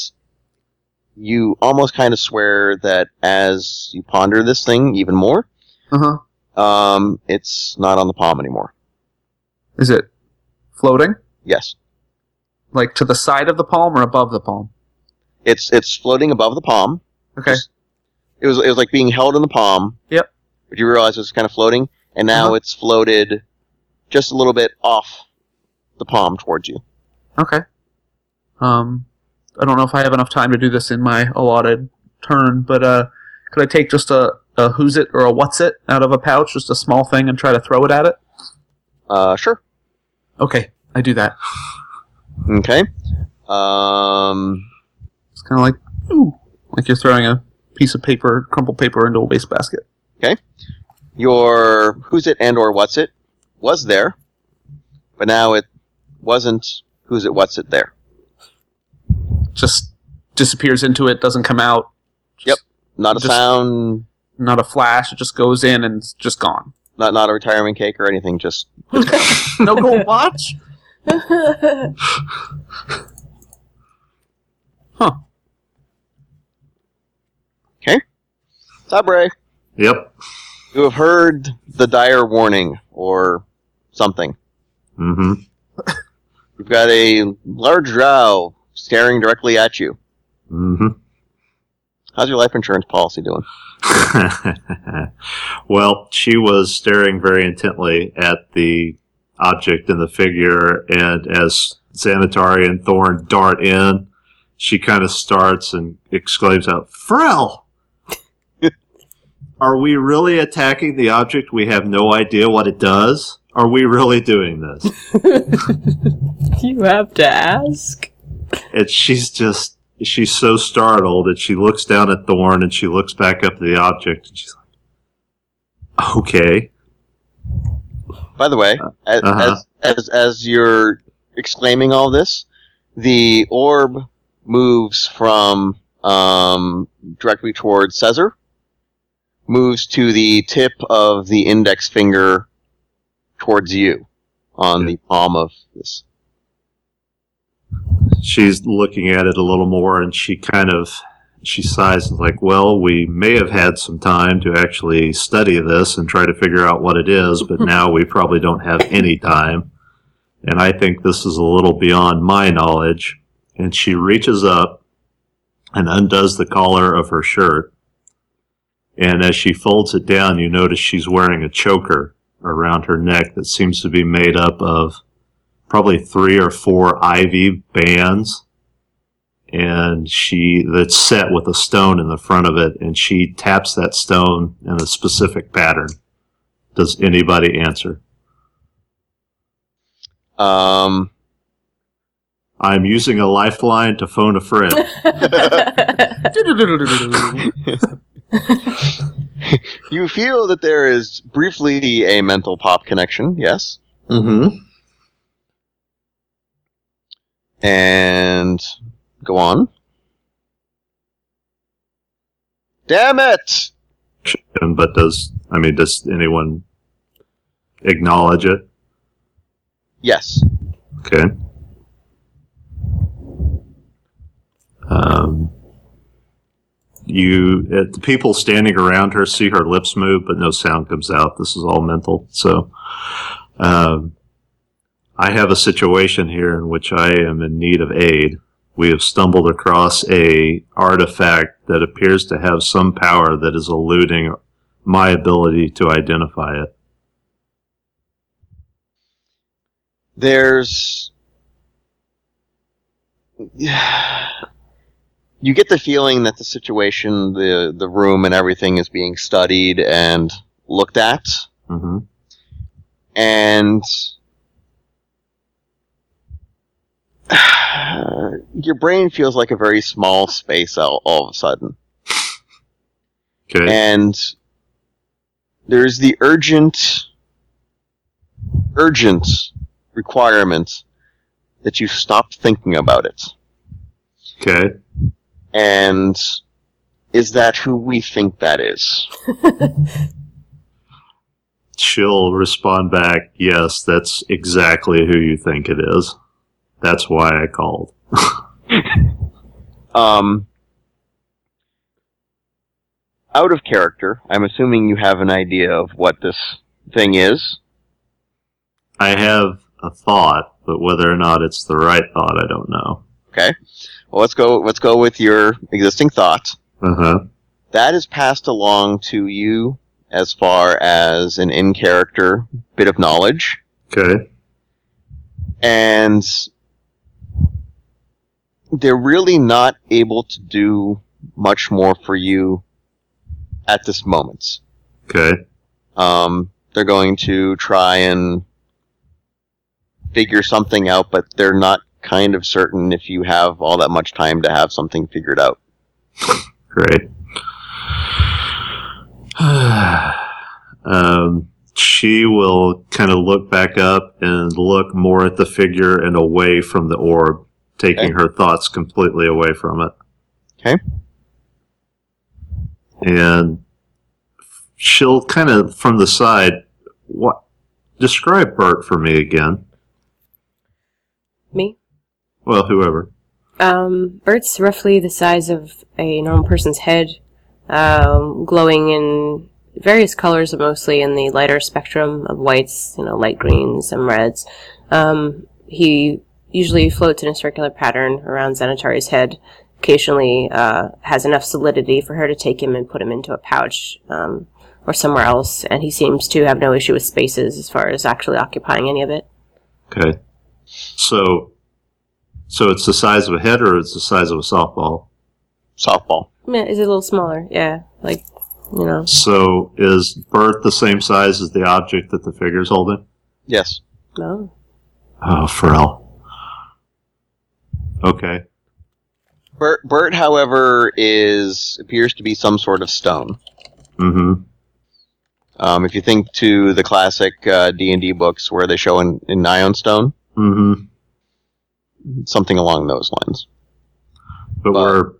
[SPEAKER 5] you almost kind of swear that as you ponder this thing even more,
[SPEAKER 2] Uh huh.
[SPEAKER 5] um, it's not on the palm anymore.
[SPEAKER 2] Is it floating?
[SPEAKER 5] Yes,
[SPEAKER 2] Like to the side of the palm or above the palm?
[SPEAKER 5] It's it's floating above the palm.
[SPEAKER 2] Okay.
[SPEAKER 5] It was it was like being held in the palm.
[SPEAKER 2] Yep.
[SPEAKER 5] But you realize it was kind of floating, and now
[SPEAKER 2] Uh-huh.
[SPEAKER 5] it's floated just a little bit off the palm towards you.
[SPEAKER 2] Okay. Um, I don't know if I have enough time to do this in my allotted turn, but uh, could I take just a, a who's it or a what's it out of a pouch, just a small thing, and try to throw it at it?
[SPEAKER 5] Uh, sure.
[SPEAKER 2] Okay, I do that.
[SPEAKER 5] Okay. Um,
[SPEAKER 2] It's kind of like ooh, like you're throwing a piece of paper, crumpled paper, into a wastebasket. Okay.
[SPEAKER 5] Your who's it and or what's it was there, but now it wasn't who's it what's it there.
[SPEAKER 2] Just disappears into it, doesn't come out.
[SPEAKER 5] Yep. Not a
[SPEAKER 2] Just-
[SPEAKER 5] sound,
[SPEAKER 2] Not a flash. It just goes in and it's just gone.
[SPEAKER 5] not not a retirement cake or anything. Just *laughs*
[SPEAKER 2] no gold *laughs* watch. Huh.
[SPEAKER 5] Sabre,
[SPEAKER 4] Yep.
[SPEAKER 5] you have heard the dire warning or something.
[SPEAKER 4] Mm-hmm.
[SPEAKER 5] You've got a large drow staring directly at you.
[SPEAKER 4] Mm-hmm.
[SPEAKER 5] How's your life insurance policy doing? *laughs*
[SPEAKER 4] well, she was staring very intently at the object in the figure, and as Xanatari and Thorn dart in, she kind of starts and exclaims out, Frel! Are we really attacking the object we have no idea what it does? Are we really doing this? *laughs* *laughs*
[SPEAKER 1] you have to ask.
[SPEAKER 4] And she's just, she's so startled that she looks down at Thorn and she looks back up at the object and she's like, okay.
[SPEAKER 5] By the way, as,
[SPEAKER 4] Uh-huh.
[SPEAKER 5] as, as as you're exclaiming all this, the orb moves from um, directly towards Caesar, moves to the tip of the index finger towards you on the palm of this.
[SPEAKER 4] she's looking at it a little more and she kind of she sighs like well we may have had some time to actually study this and try to figure out what it is but *laughs* now we probably don't have any time. And i think this is a little beyond my knowledge. And she reaches up and undoes the collar of her shirt and as she folds it down you notice she's wearing a choker around her neck that seems to be made up of probably three or four ivy bands. And she that's set with a stone in the front of it. And she taps that stone in a specific pattern. Does anybody answer?
[SPEAKER 5] Um,
[SPEAKER 4] i'm using a lifeline to phone a friend *laughs* *laughs* *laughs* *laughs*
[SPEAKER 5] you feel that there is briefly a mental pop connection, yes,
[SPEAKER 4] mm-hmm
[SPEAKER 5] and go on. Damn it!
[SPEAKER 4] but does i mean does anyone acknowledge it
[SPEAKER 5] Yes.
[SPEAKER 4] okay um you uh, the people standing around her see her lips move but no sound comes out. This is all mental. So um i have a situation here in which i am in need of aid. We have stumbled across a artifact that appears to have some power that is eluding my ability to identify it.
[SPEAKER 5] There's. *sighs* You get the feeling that the situation, the the room, and everything is being studied and looked at,
[SPEAKER 4] hmm
[SPEAKER 5] and *sighs* your brain feels like a very small space all, all of a sudden.
[SPEAKER 4] okay.
[SPEAKER 5] And there's the urgent urgent requirement that you stop thinking about it.
[SPEAKER 4] Okay
[SPEAKER 5] and is that who we think that is *laughs*
[SPEAKER 4] she'll respond back, yes, that's exactly who you think it is. That's why I called. *laughs*
[SPEAKER 5] Um, out of character, I'm assuming you have an idea of what this thing is.
[SPEAKER 4] I have a thought, but whether or not it's the right thought, I don't know.
[SPEAKER 5] Okay. Well, let's go. Let's go with your existing thought.
[SPEAKER 4] Huh.
[SPEAKER 5] That is passed along to you as far as an in-character bit of knowledge,
[SPEAKER 4] Okay.
[SPEAKER 5] and they're really not able to do much more for you at this moment.
[SPEAKER 4] Okay.
[SPEAKER 5] Um, they're going to try and figure something out, but they're not kind of certain if you have all that much time to have something figured out. *laughs*
[SPEAKER 4] Great. *sighs* um, she will kind of look back up and look more at the figure and away from the orb, taking
[SPEAKER 5] Okay.
[SPEAKER 4] her thoughts completely away from it.
[SPEAKER 5] Okay.
[SPEAKER 4] And she'll kind of from the side. What? Describe Bert for me again. Well, whoever.
[SPEAKER 1] Um, Bert's roughly the size of a normal person's head, um, glowing in various colors, mostly in the lighter spectrum of whites, you know, light greens, some reds. Um, he usually floats in a circular pattern around Xanatari's head. Occasionally, uh, has enough solidity for her to take him and put him into a pouch, um, or somewhere else, and he seems to have no issue with spaces as far as actually occupying any of it.
[SPEAKER 4] Okay. So, so it's the size of a head, or it's the size of a softball.
[SPEAKER 5] Softball.
[SPEAKER 1] Yeah, is it a little smaller? Yeah, like, you know.
[SPEAKER 4] So is Bert the same size as the object that the figure's holding?
[SPEAKER 5] Yes.
[SPEAKER 1] No.
[SPEAKER 4] Oh, Pharrell. Okay.
[SPEAKER 5] Bert, Bert, however, is appears to be some sort of stone.
[SPEAKER 4] Mm-hmm.
[SPEAKER 5] Um, if you think to the classic uh, D and D books where they show in, in Ioun stone,
[SPEAKER 4] Mm-hmm.
[SPEAKER 5] Something along those lines.
[SPEAKER 4] But where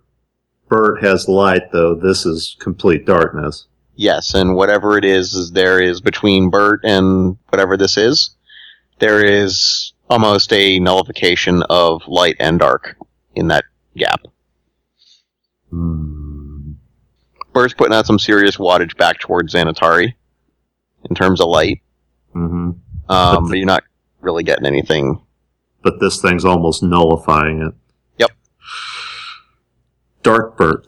[SPEAKER 4] Bert has light, though, this is complete darkness.
[SPEAKER 5] Yes, and whatever it is, is there is between Bert and whatever this is, there is almost a nullification of light and dark in that gap. Bert's putting out some serious wattage back towards Xanatari in terms of light,
[SPEAKER 4] Mm-hmm.
[SPEAKER 5] um, but you're not really getting anything.
[SPEAKER 4] But this thing's almost nullifying it.
[SPEAKER 5] Yep.
[SPEAKER 4] Dark Bert.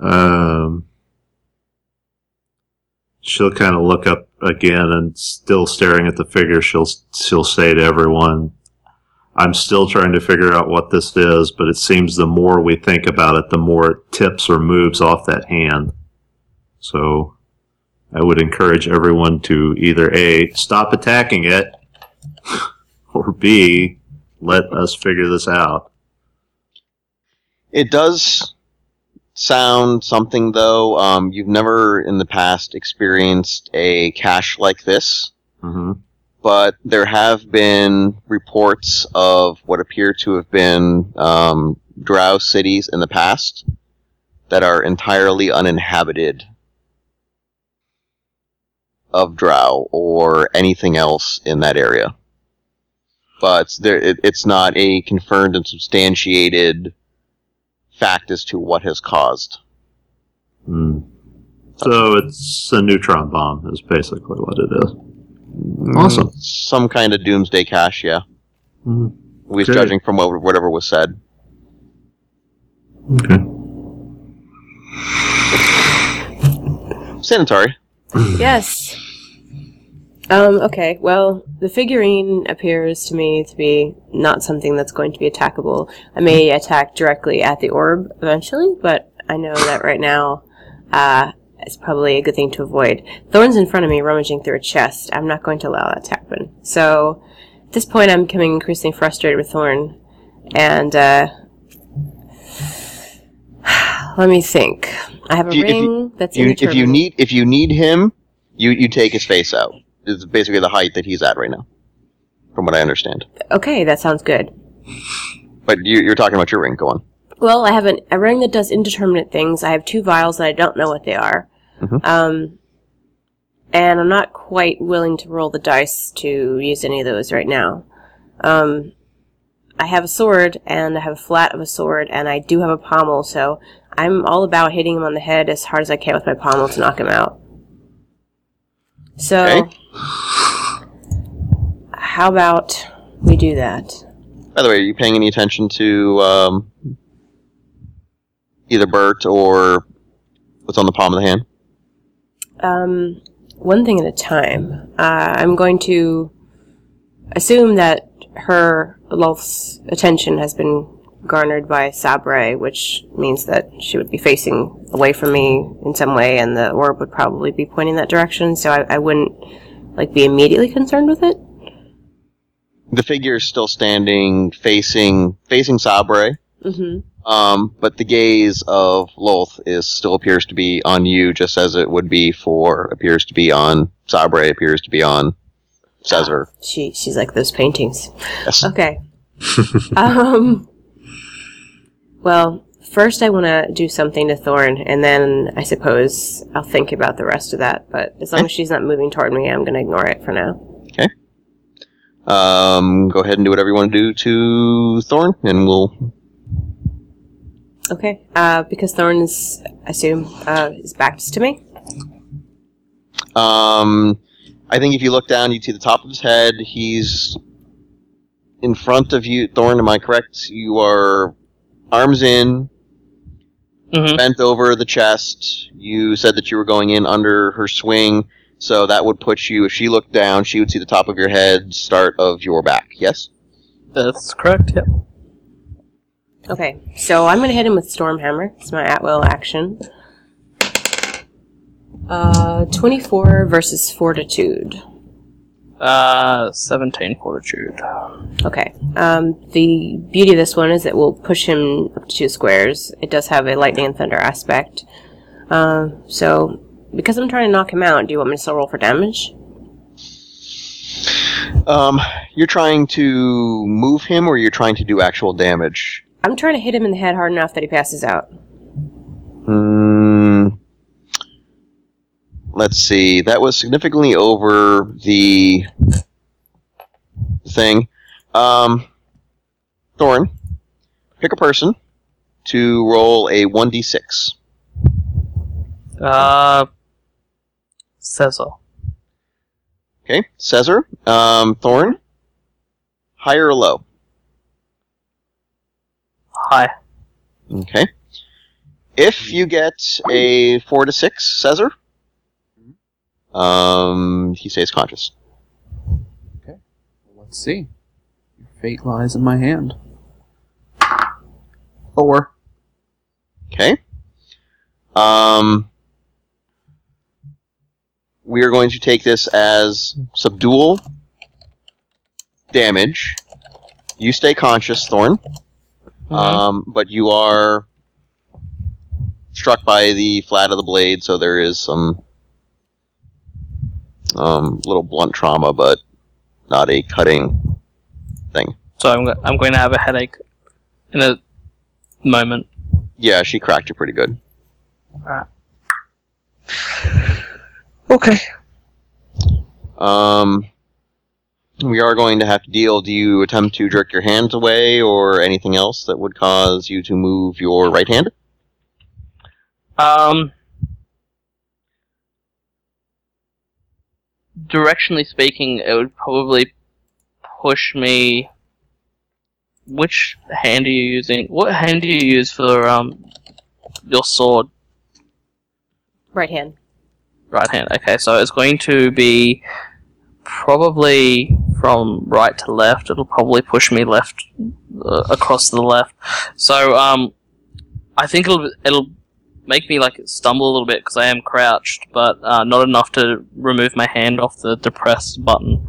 [SPEAKER 4] um, she'll kind of look up again and still staring at the figure. She'll she'll say to everyone, "I'm still trying to figure out what this is, but it seems the more we think about it, the more it tips or moves off that hand." So, I would encourage everyone to either a stop attacking it, *laughs* or b let us figure this out.
[SPEAKER 5] It does sound something though. Um, you've never in the past experienced a cache like this.
[SPEAKER 4] Mm-hmm.
[SPEAKER 5] but there have been reports of what appear to have been um, drow cities in the past that are entirely uninhabited of drow or anything else in that area. But there, it, it's not a confirmed and substantiated fact as to what has caused.
[SPEAKER 4] Hmm. So it's a neutron bomb, is basically what it is. Awesome.
[SPEAKER 5] Mm, Some kind of doomsday cache, yeah.
[SPEAKER 4] Mhm.
[SPEAKER 5] At least
[SPEAKER 4] Okay.
[SPEAKER 5] judging from what, whatever was said.
[SPEAKER 4] Okay.
[SPEAKER 5] Xanatari.
[SPEAKER 1] Yes. Um, okay, well, the figurine appears to me to be not something that's going to be attackable. I may attack directly at the orb eventually, but I know that right now, uh, it's probably a good thing to avoid. Thorn's in front of me rummaging through a chest. I'm not going to allow that to happen. So, at this point, I'm becoming increasingly frustrated with Thorn. And, uh, let me think. I have a
[SPEAKER 5] you-
[SPEAKER 1] ring
[SPEAKER 5] you-
[SPEAKER 1] that's
[SPEAKER 5] You, if you need if you need him, you you take his face out. It's basically the height that he's at right now, from what I understand.
[SPEAKER 1] Okay, that sounds good.
[SPEAKER 5] But you, you're talking about your ring. Go on.
[SPEAKER 1] Well, I have an, a ring that does indeterminate things. I have two vials that I don't know what they are.
[SPEAKER 5] Mhm.
[SPEAKER 1] Um, and I'm not quite willing to roll the dice to use any of those right now. Um, I have a sword, and I have a flat of a sword, and I do have a pommel, so I'm all about hitting him on the head as hard as I can with my pommel to knock him out. So,
[SPEAKER 5] Okay.
[SPEAKER 1] how about we do that?
[SPEAKER 5] By the way, are you paying any attention to um, either Bert or what's on the palm of the hand?
[SPEAKER 1] Um, one thing at a time. Uh, I'm going to assume that her Lolth's attention has been garnered by Sabre, which means that she would be facing away from me in some way, and the orb would probably be pointing that direction. So I, I wouldn't like be immediately concerned with it.
[SPEAKER 5] The figure is still standing, facing facing Sabre,
[SPEAKER 1] Mm-hmm.
[SPEAKER 5] um, but the gaze of Lolth is still appears to be on you, just as it would be for appears to be on Sabre, appears to be on Cesar.
[SPEAKER 1] She she's like those paintings.
[SPEAKER 5] Yes.
[SPEAKER 1] Okay. *laughs* um. Well, first I want to do something to Thorn, and then I suppose I'll think about the rest of that. But as long as she's not moving toward me, I'm going to ignore it for now. Okay.
[SPEAKER 5] Um, go ahead and do whatever you want to do to Thorn, and we'll.
[SPEAKER 1] Okay. Uh, because Thorn is, I assume, uh, is backed to me.
[SPEAKER 5] Um, I think if you look down, you'd see the top of his head. He's in front of you, Thorn. Am I correct? You are arms in,
[SPEAKER 3] Mhm.
[SPEAKER 5] bent over the chest. You said that you were going in under her swing, so that would put you. If she looked down, she would see the top of your head, start of your back. Yes.
[SPEAKER 3] That's correct. Yep.
[SPEAKER 1] Okay. So I'm going to hit him with Stormhammer. It's my at will action. Uh, 24 versus Fortitude.
[SPEAKER 3] Uh, 17 fortitude.
[SPEAKER 1] Okay. Um, the beauty of this one is it will push him up to two squares. It does have a lightning and thunder aspect. Um, so, because I'm trying to knock him out, do you want me to still roll for damage?
[SPEAKER 5] Um, you're trying to move him, or you're trying to do actual damage.
[SPEAKER 1] I'm trying to hit him in the head hard enough that he passes out.
[SPEAKER 5] Let's see. That was significantly over the thing. Um, Thorn, pick a person to roll a 1d6.
[SPEAKER 3] Uh, Cesar.
[SPEAKER 5] Okay, Cesar. Um, Thorn, high or low?
[SPEAKER 3] High.
[SPEAKER 5] Okay. If you get a 4 to 6, Cesar, um, he stays conscious. Okay.
[SPEAKER 2] Let's see. Your fate lies in my hand. Four.
[SPEAKER 5] Okay. Um, we are going to take this as subdual damage. You stay conscious, Thorn. Um, but you are struck by the flat of the blade, so there is some um, little blunt trauma, but not a cutting thing.
[SPEAKER 3] So I'm, go- I'm going to have a headache in a moment.
[SPEAKER 5] Yeah, she cracked you pretty good. Alright.
[SPEAKER 3] Okay.
[SPEAKER 5] Um, we are going to have to deal. Do you attempt to jerk your hands away or anything else that would cause you to move your right hand?
[SPEAKER 3] Um, directionally speaking, it would probably push me. Which hand are you using? What hand do you use for um your sword?
[SPEAKER 1] Right hand.
[SPEAKER 3] Right hand. Okay, so it's going to be probably from right to left. It'll probably push me left uh, across to the left. So um, I think it'll it'll make me like stumble a little bit because I am crouched, but uh, not enough to remove my hand off the depressed button.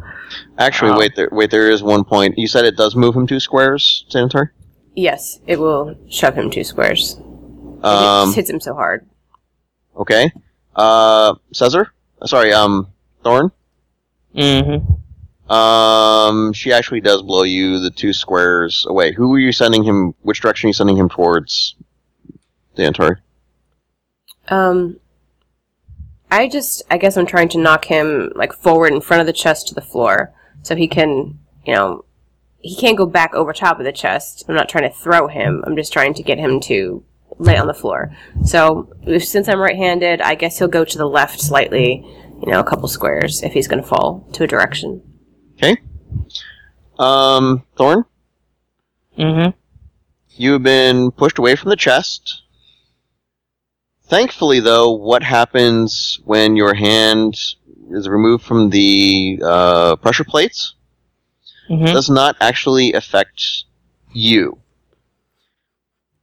[SPEAKER 5] Actually,
[SPEAKER 3] Um,
[SPEAKER 5] wait. There, wait. There is one point. You said it does move him two squares, Xanatari.
[SPEAKER 1] Yes, it will shove him two squares. it
[SPEAKER 5] Um.
[SPEAKER 1] just hits him so hard.
[SPEAKER 5] Okay. Uh, Cesar. Uh, Sorry. Um, Thorn.
[SPEAKER 3] Mm-hmm.
[SPEAKER 5] Um, she actually does blow you the two squares away. Who are you sending him? Which direction are you sending him towards? Xanatari.
[SPEAKER 1] Um, I just, I guess I'm trying to knock him like forward in front of the chest to the floor, so he can, you know, he can't go back over top of the chest. I'm not trying to throw him. I'm just trying to get him to lay on the floor. So if- since I'm right-handed, I guess he'll go to the left slightly, you know, a couple squares if he's going to fall to a direction.
[SPEAKER 5] Okay. Um, Thorn,
[SPEAKER 3] Mm-hmm.
[SPEAKER 5] you have been pushed away from the chest. Thankfully, though, what happens when your hand is removed from the uh, pressure plates
[SPEAKER 3] Mm-hmm.
[SPEAKER 5] does not actually affect you.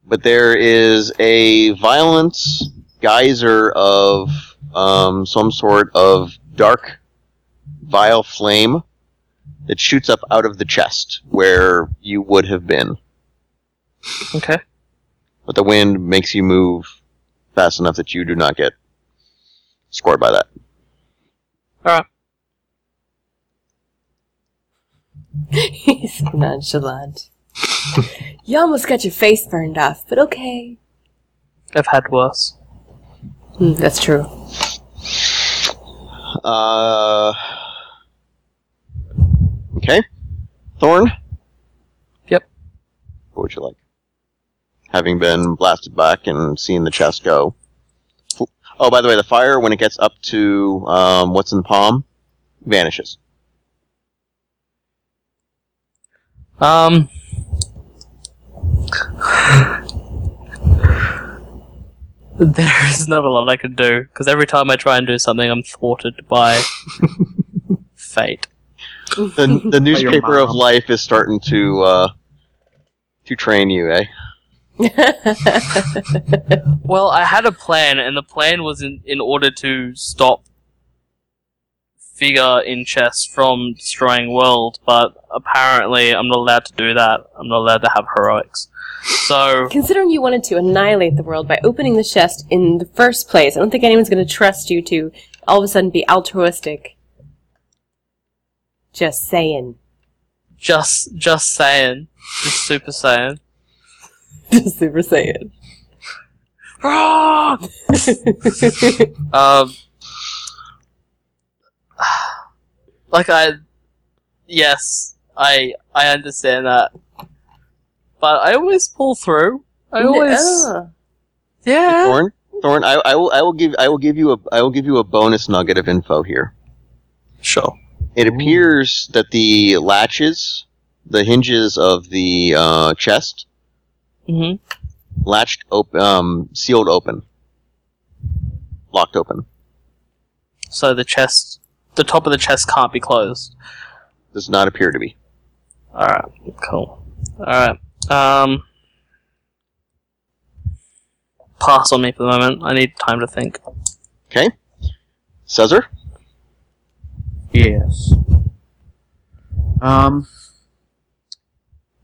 [SPEAKER 5] But there is a violent geyser of um, some sort of dark, vile flame that shoots up out of the chest where you would have been.
[SPEAKER 3] Okay.
[SPEAKER 5] But the wind makes you move fast enough that you do not get scored by that.
[SPEAKER 3] Alright. *laughs*
[SPEAKER 1] He's nonchalant. you almost got your face burned off, but okay.
[SPEAKER 3] I've had worse.
[SPEAKER 1] Hmm, that's true.
[SPEAKER 5] Uh, okay. Thorn?
[SPEAKER 3] Yep.
[SPEAKER 5] What would you like? Having been blasted back and seeing the chest go. Oh, by the way, the fire, when it gets up to um, what's in the palm, vanishes.
[SPEAKER 3] Um. *laughs* There is not a lot I can do because every time I try and do something, I'm thwarted by *laughs* fate.
[SPEAKER 5] The, the *laughs* newspaper of life is starting to uh, to train you, eh? *laughs*
[SPEAKER 3] Well, I had a plan, and the plan was in, in order to stop figure in chess from destroying world, but apparently I'm not allowed to do that. I'm not allowed to have heroics. So
[SPEAKER 1] Considering you wanted to annihilate the world by opening the chest in the first place, I don't think anyone's going to trust you to all of a sudden be altruistic. Just saying.
[SPEAKER 3] just just saying, just super saying. *laughs*
[SPEAKER 1] Just super saying. *laughs*
[SPEAKER 3] um, like I, yes, I I understand that, but I always pull through. I always,
[SPEAKER 1] Ah.
[SPEAKER 3] yeah.
[SPEAKER 5] Thorn, Thorn, I, I will I will give I will give you a I will give you a bonus nugget of info here.
[SPEAKER 3] Sure.
[SPEAKER 5] It appears that the latches, the hinges of the uh, chest,
[SPEAKER 3] hmm
[SPEAKER 5] latched op- um, sealed open, locked open.
[SPEAKER 3] So the chest, the top of the chest can't be closed.
[SPEAKER 5] Does not appear to be.
[SPEAKER 3] All right, cool. All right. Um, pass on me for the moment. I need time to think.
[SPEAKER 5] Okay, Caesar.
[SPEAKER 2] Yes. Um.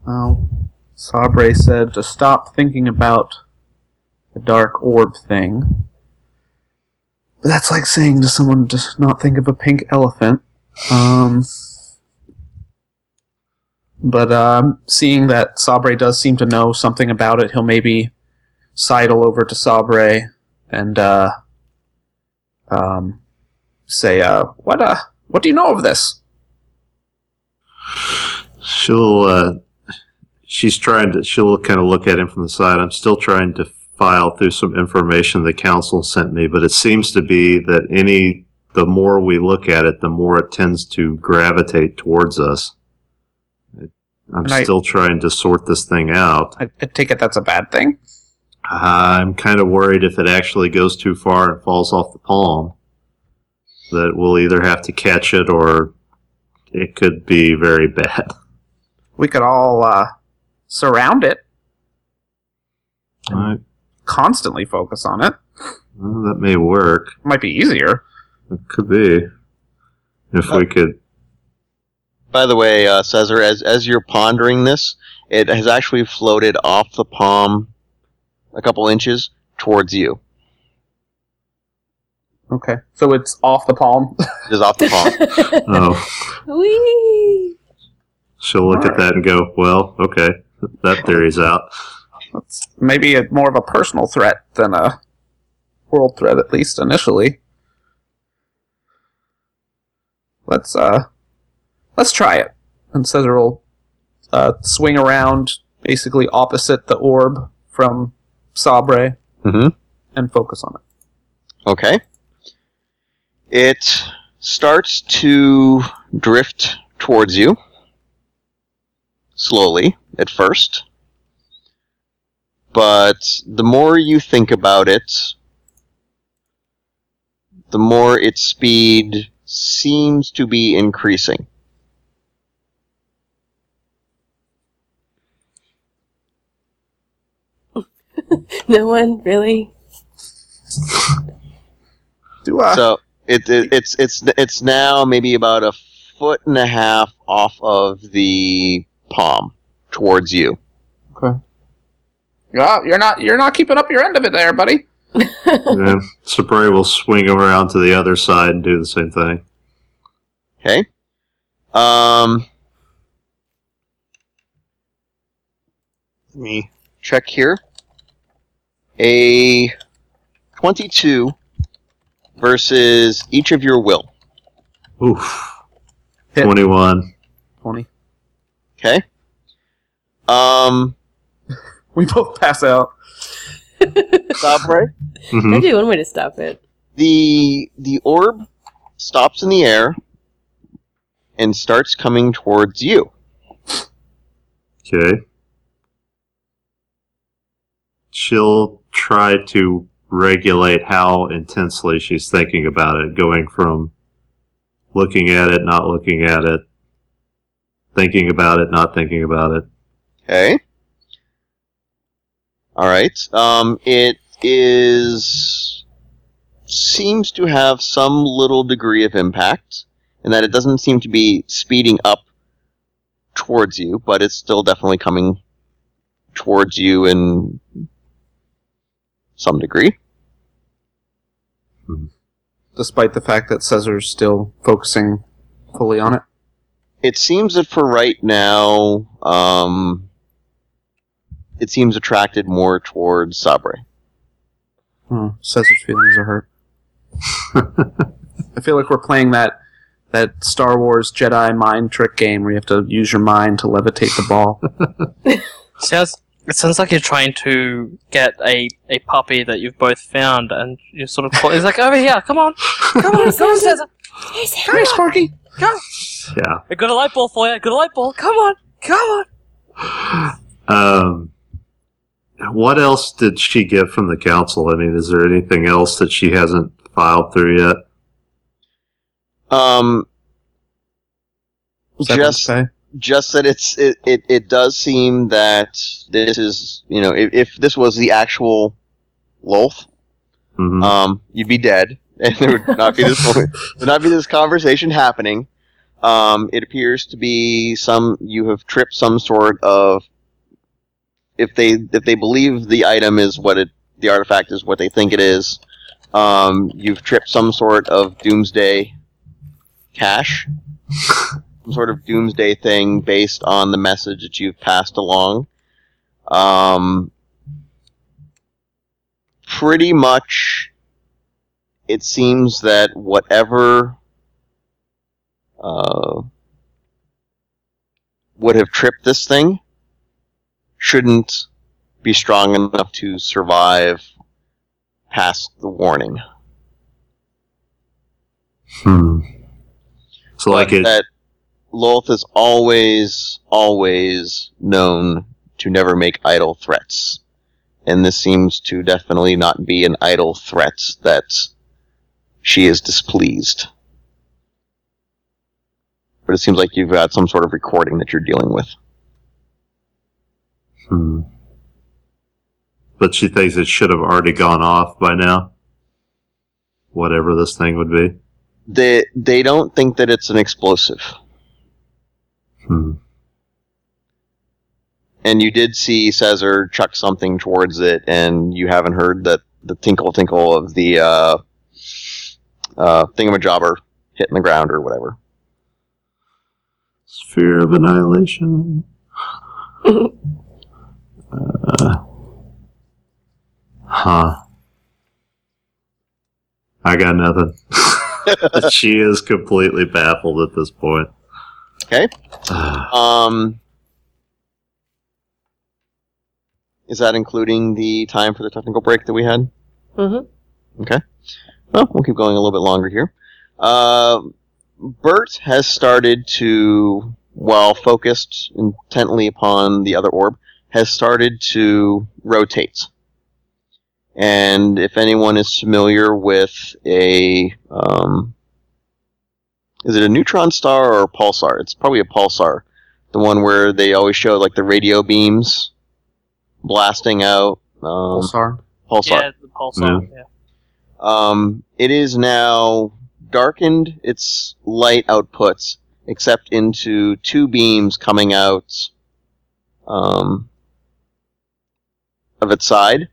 [SPEAKER 2] Well, Sabre said to stop thinking about the dark orb thing. But that's like saying to someone to not think of a pink elephant. Um. But um, seeing that Sabre does seem to know something about it, he'll maybe sidle over to Sabre and uh, um, say, uh, "What uh, what do you know of this?"
[SPEAKER 4] She'll, uh, she's trying to, she'll kind of look at him from the side. I'm still trying to file through some information the council sent me, but it seems to be that any, the more we look at it, the more it tends to gravitate towards us. It- I'm
[SPEAKER 2] I-
[SPEAKER 4] still trying to sort this thing out.
[SPEAKER 2] I, I take it that's a bad thing.
[SPEAKER 4] I'm kind of worried if it actually goes too far and falls off the palm, that we'll either have to catch it or it could be very bad.
[SPEAKER 2] We could all uh, surround it,
[SPEAKER 4] Alright,
[SPEAKER 2] constantly focus on it.
[SPEAKER 4] well, that may work.
[SPEAKER 2] Might be easier.
[SPEAKER 4] It could be. If we could.
[SPEAKER 5] By the way, uh, Caesar, as as you're pondering this, it has actually floated off the palm a couple inches towards you.
[SPEAKER 2] Okay, so it's off the palm.
[SPEAKER 5] It is off the palm. *laughs*
[SPEAKER 4] Oh,
[SPEAKER 1] Whee!
[SPEAKER 4] she'll look at that and go, well, okay, that theory's out.
[SPEAKER 2] That's maybe a, more of a personal threat than a world threat, at least initially. let's uh, let's try it. And Caesar will uh, swing around, basically opposite the orb from Sabre,
[SPEAKER 5] Mm-hmm.
[SPEAKER 2] and focus on it.
[SPEAKER 5] Okay. It starts to drift towards you. Slowly, at first. But the more you think about it, the more its speed seems to be increasing. *laughs*
[SPEAKER 1] No one really.
[SPEAKER 2] Do I?
[SPEAKER 5] So it, it it's it's it's now maybe about a foot and a half off of the palm towards you.
[SPEAKER 2] Okay. Yeah, you're not you're not keeping up your end of it there, buddy. *laughs*
[SPEAKER 4] yeah. Sabray will swing around to the other side and do the same thing.
[SPEAKER 5] Okay. Um. Let me check here. A twenty-two versus each of your will.
[SPEAKER 4] Oof.
[SPEAKER 2] Hit.
[SPEAKER 4] 21.
[SPEAKER 2] Twenty.
[SPEAKER 5] Okay. Um.
[SPEAKER 2] We both pass out.
[SPEAKER 5] Sabre.
[SPEAKER 4] Mhm.
[SPEAKER 1] That'd be one way to stop it.
[SPEAKER 5] the the orb stops in the air and starts coming towards you.
[SPEAKER 4] Okay. She'll try to regulate how intensely she's thinking about it, going from looking at it, not looking at it, thinking about it, not thinking about it.
[SPEAKER 5] Okay. All right. Um, it is seems to have some little degree of impact, in that it doesn't seem to be speeding up towards you, but it's still definitely coming towards you in some degree.
[SPEAKER 2] Despite the fact that Caesar's still focusing fully on it.
[SPEAKER 5] It seems that for right now, um, it seems attracted more towards Sabre.
[SPEAKER 2] Hmm, Caesar's feelings are hurt. *laughs* I feel like we're playing that that Star Wars Jedi mind trick game where you have to use your mind to levitate the ball. *laughs*
[SPEAKER 3] Sounds it sounds like you're trying to get a, a puppy that you've both found, and you sort of call. It's like over here, come on, come on, *laughs* come on, Caesar.
[SPEAKER 2] Come Sparky.
[SPEAKER 3] Come.
[SPEAKER 4] Yeah.
[SPEAKER 3] I got a light bulb for you. I got a light bulb. Come on, come on.
[SPEAKER 4] Um, what else did she get from the council? I mean, is there anything else that she hasn't filed through yet?
[SPEAKER 5] Um, just just that it's it, it, it does seem that this is you know if, if this was the actual Lolth,
[SPEAKER 4] Mhm.
[SPEAKER 5] um, you'd be dead, and *laughs* there would not be this would *laughs* not be this conversation happening. Um, it appears to be some you have tripped some sort of if they if they believe the item is what it the artifact is what they think it is. Um, you've tripped some sort of doomsday cache *laughs* some sort of doomsday thing based on the message that you've passed along. Um, pretty much, it seems that whatever uh, would have tripped this thing shouldn't be strong enough to survive past the warning.
[SPEAKER 4] Hmm. So, like it.
[SPEAKER 5] that Lolth is always, always known to never make idle threats. And this seems to definitely not be an idle threat that she is displeased. But it seems like you've got some sort of recording that you're dealing with.
[SPEAKER 4] Hmm. But she thinks it should have already gone off by now. Whatever this thing would be.
[SPEAKER 5] They they don't think that it's an explosive.
[SPEAKER 4] Hmm.
[SPEAKER 5] And you did see Caesar chuck something towards it, and you haven't heard that the tinkle tinkle of the uh, uh, thingamajobber hitting the ground or whatever.
[SPEAKER 4] Sphere of annihilation. uh, huh. I got nothing. *laughs* she is completely baffled at this point.
[SPEAKER 5] Okay. Um, is that including the time for the technical break that we had?
[SPEAKER 1] Mm-hmm.
[SPEAKER 5] Okay. Well, we'll keep going a little bit longer here. Uh, Bert has started to, while focused intently upon the other orb, has started to rotate. And if anyone is familiar with a, um, is it a neutron star or a pulsar? It's probably a pulsar. The one where they always show like the radio beams blasting out. Um,
[SPEAKER 2] Pulsar.
[SPEAKER 5] Pulsar.
[SPEAKER 3] Yeah, the pulsar. Yeah.
[SPEAKER 5] Um, it is now darkened its light outputs, except into two beams coming out um, of its side.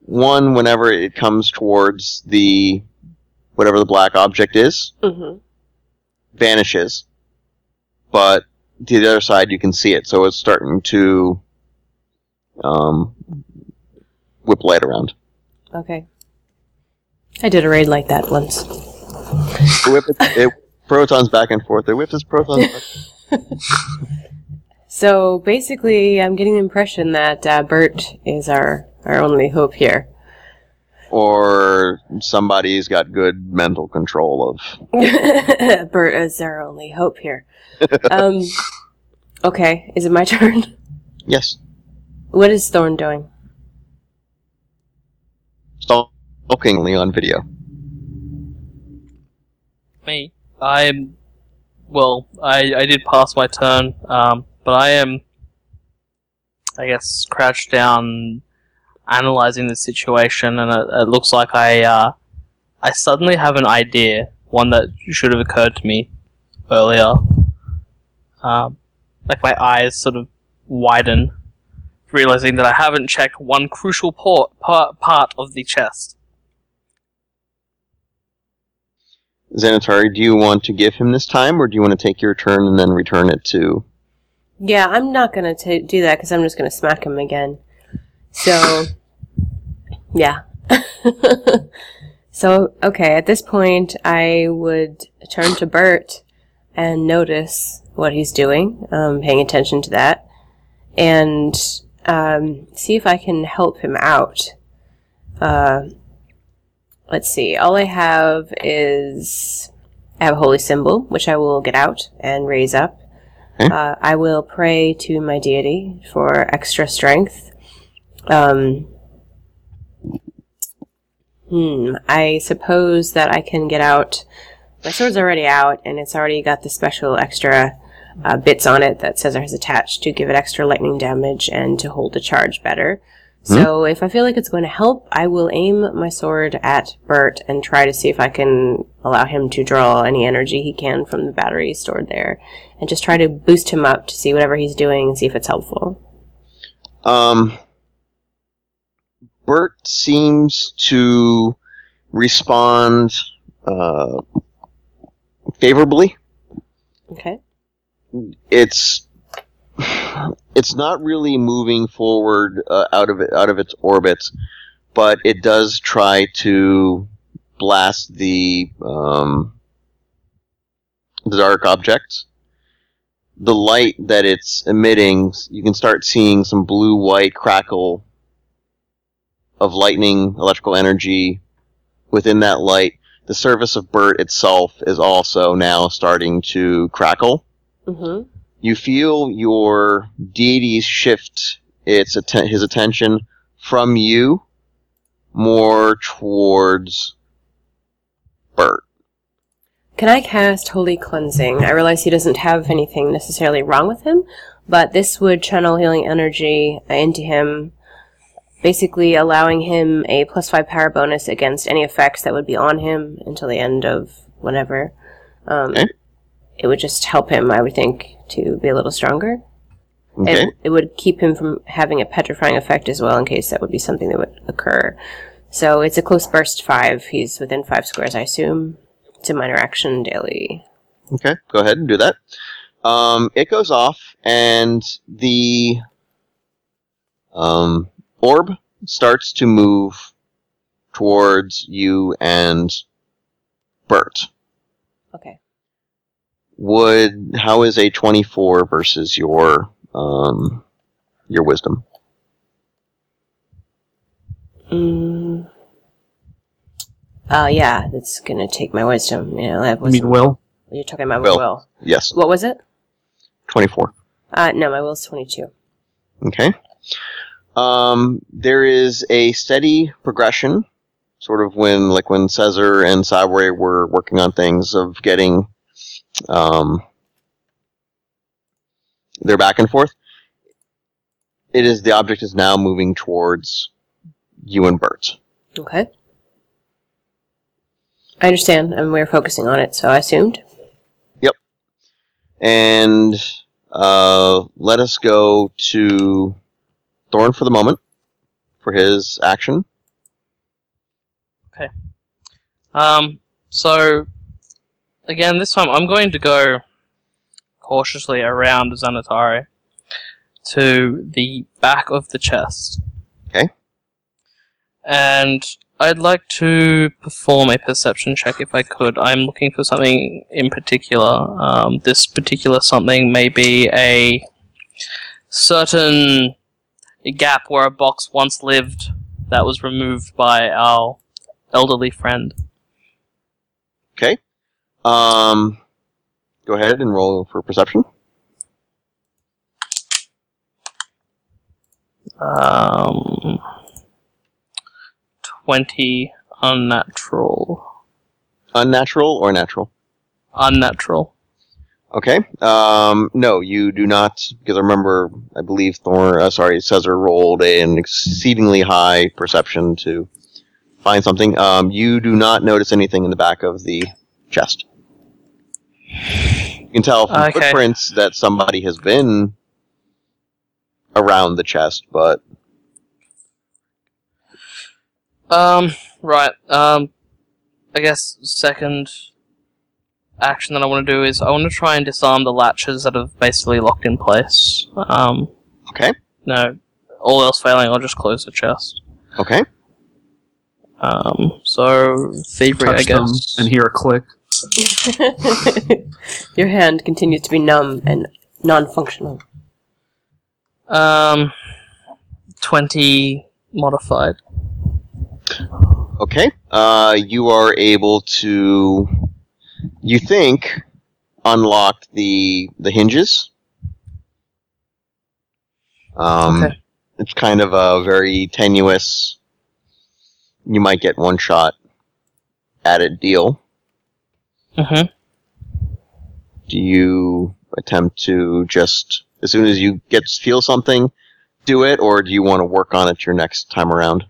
[SPEAKER 5] One, whenever it comes towards the whatever the black object is,
[SPEAKER 1] Mm-hmm.
[SPEAKER 5] vanishes, but to the other side you can see it, so it's starting to um, whip light around.
[SPEAKER 1] Okay. I did a raid like that once.
[SPEAKER 5] It whip it, it protons back and forth. It whips its protons. Back.
[SPEAKER 1] So basically, I'm getting the impression that uh, Bert is our, our only hope here.
[SPEAKER 5] or somebody's got good mental control of. *laughs*
[SPEAKER 1] Bert is our only hope here. *laughs* Um, okay, is it my turn?
[SPEAKER 5] Yes,
[SPEAKER 1] What is Thorn doing?
[SPEAKER 5] Stalkingly on video.
[SPEAKER 3] Me, I'm. Well, I I did pass my turn, um, but I am. I guess crouched down, analyzing the situation, and it, it looks like I uh, I suddenly have an idea, one that should have occurred to me earlier. Um, like my eyes sort of widen, realizing that I haven't checked one crucial port, part part of the chest.
[SPEAKER 5] Xanatari, do you want to give him this time, or do you want to take your turn and then return it to?
[SPEAKER 1] Yeah, I'm not gonna ta do that because I'm just gonna smack him again. So, yeah. *laughs* so, okay, at this point, I would turn to Bert and notice what he's doing, um, paying attention to that, and um, see if I can help him out. Uh, let's see, all I have is I have a holy symbol, which I will get out and raise up. Uh, I will pray to my deity for extra strength. Um, hmm, I suppose that I can get out. My sword's already out, and it's already got the special extra uh, bits on it that Caesar has attached to give it extra lightning damage and to hold the charge better. So if I feel like it's going to help, I will aim my sword at Bert and try to see if I can allow him to draw any energy he can from the battery stored there, and just try to boost him up to see whatever he's doing and see if it's helpful.
[SPEAKER 5] Um, Bert seems to respond uh, favorably.
[SPEAKER 1] Okay.
[SPEAKER 5] It's it's not really moving forward uh, out of out of its orbit, but it does try to blast the um, the dark object. The light that it's emitting, you can start seeing some blue white crackle of lightning electrical energy within that light. The surface of Bert itself is also now starting to crackle
[SPEAKER 1] Mm-hmm.
[SPEAKER 5] You feel your deity shift its atten- his attention from you more towards Bert.
[SPEAKER 1] Can I cast Holy Cleansing? I realize he doesn't have anything necessarily wrong with him, but this would channel healing energy into him, basically allowing him a plus five power bonus against any effects that would be on him until the end of whenever. Um,
[SPEAKER 5] Okay.
[SPEAKER 1] It would just help him, I would think, to be a little stronger.
[SPEAKER 5] Okay.
[SPEAKER 1] It, it would keep him from having a petrifying effect as well, in case that would be something that would occur. So it's a close burst five. He's within five squares, I assume. It's a minor action daily.
[SPEAKER 5] Okay, go ahead and do that. Um, it goes off, and the um, orb starts to move towards you and Bert.
[SPEAKER 1] Okay.
[SPEAKER 5] Would how is a twenty four versus your um your wisdom?
[SPEAKER 1] Mm. Oh yeah, that's gonna take my wisdom. You know, that
[SPEAKER 2] You
[SPEAKER 1] was.
[SPEAKER 2] mean Will?
[SPEAKER 1] You're talking about
[SPEAKER 5] Will.
[SPEAKER 1] will. will.
[SPEAKER 5] Yes,
[SPEAKER 1] What was it?
[SPEAKER 5] twenty four.
[SPEAKER 1] Uh, no, my will's twenty-two.
[SPEAKER 5] Okay. Um, there is a steady progression, sort of when, like when Caesar and Sabre were working on things of getting, um, they're back and forth. It is the object is now moving towards you and Bert.
[SPEAKER 1] Okay. I understand, and we're focusing on it, so I assumed. Yep.
[SPEAKER 5] And uh, let us go to Thorn for the moment for his action. Okay.
[SPEAKER 3] Um, so, again, this time I'm going to go cautiously around Xanatari to the back of the chest.
[SPEAKER 5] Okay.
[SPEAKER 3] And I'd like to perform a perception check if I could. I'm looking for something in particular. Um, this particular something may be a certain gap where a box once lived that was removed by our elderly friend.
[SPEAKER 5] Okay. Um, go ahead and roll for perception.
[SPEAKER 3] Um, 20 unnatural.
[SPEAKER 5] Unnatural or natural?
[SPEAKER 3] Unnatural.
[SPEAKER 5] Okay. Um, no, you do not, because I remember, I believe Thor, uh, sorry, Caesar rolled an exceedingly high perception to find something. Um, you do not notice anything in the back of the chest. You can tell from
[SPEAKER 3] Okay.
[SPEAKER 5] footprints that somebody has been around the chest, but
[SPEAKER 3] Um, right. Um, I guess second action that I want to do is I want to try and disarm the latches that have basically locked in place. Um,
[SPEAKER 5] okay,
[SPEAKER 3] no, all else failing, I'll just close the chest.
[SPEAKER 5] okay.
[SPEAKER 3] Um, so thievery, I
[SPEAKER 2] Touch them
[SPEAKER 3] guess.
[SPEAKER 2] and hear a click. *laughs*
[SPEAKER 1] Your hand continues to be numb and non-functional.
[SPEAKER 3] Um, twenty modified.
[SPEAKER 5] Okay. Uh, you are able to, you think, unlock the the hinges. Um,
[SPEAKER 3] Okay.
[SPEAKER 5] It's kind of a very tenuous. You might get one shot at it deal.
[SPEAKER 3] Mm-hmm.
[SPEAKER 5] Do you attempt to just as soon as you get feel something, do it, or do you want to work on it your next time around?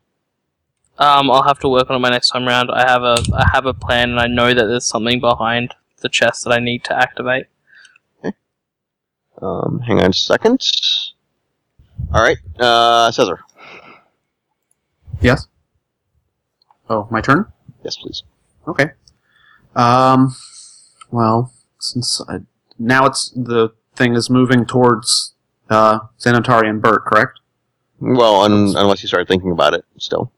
[SPEAKER 3] Um, I'll have to work on it my next time round. I have a I have a plan, and I know that there's something behind the chest that I need to activate. Okay.
[SPEAKER 5] Um, hang on a second. All right, uh, Caesar.
[SPEAKER 2] Yes. Oh, my turn.
[SPEAKER 5] Yes, please.
[SPEAKER 2] Okay. Um. Well, since I, now it's the thing is moving towards uh, Xanatari and Bert, correct?
[SPEAKER 5] Well, un- unless you start thinking about it, still.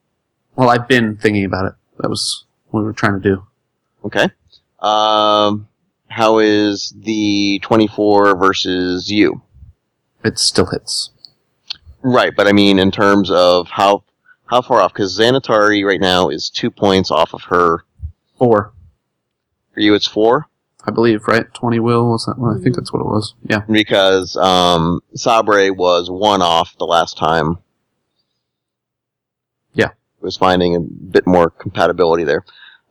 [SPEAKER 2] Well, I've been thinking about it. That was what we were trying to do.
[SPEAKER 5] Okay. Um, how is the twenty-four versus you?
[SPEAKER 2] It still hits.
[SPEAKER 5] Right, but I mean in terms of how how far off? Because Xanatari right now is two points off of her.
[SPEAKER 2] Four,
[SPEAKER 5] For you, it's four.
[SPEAKER 2] I believe, right? Twenty will was that? Well, I think that's what it was. Yeah.
[SPEAKER 5] because um, Sabre was one off the last time.
[SPEAKER 2] Yeah.
[SPEAKER 5] was finding a bit more compatibility there.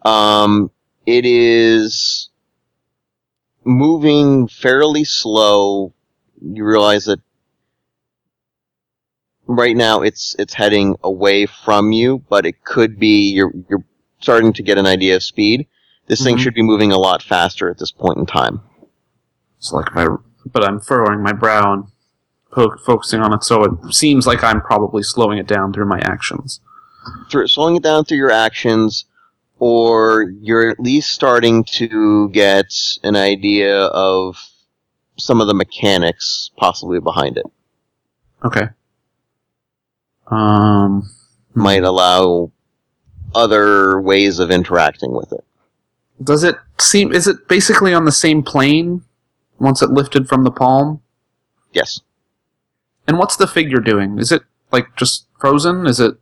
[SPEAKER 5] Um, it is moving fairly slow. You realize that right now it's it's heading away from you, but it could be you're you're starting to get an idea of speed. This thing
[SPEAKER 2] Mhm.
[SPEAKER 5] should be moving a lot faster at this point in time.
[SPEAKER 2] It's like my, but I'm furrowing my brow and po- focusing on it, so it seems like I'm probably slowing it down through my actions.
[SPEAKER 5] through slowing it down through your actions, or you're at least starting to get an idea of some of the mechanics possibly behind it.
[SPEAKER 2] Okay. Um.
[SPEAKER 5] Might allow other ways of interacting with it.
[SPEAKER 2] Does it seem? Is it basically on the same plane once it lifted from the palm?
[SPEAKER 5] Yes.
[SPEAKER 2] And what's the figure doing? Is it like just frozen? Is it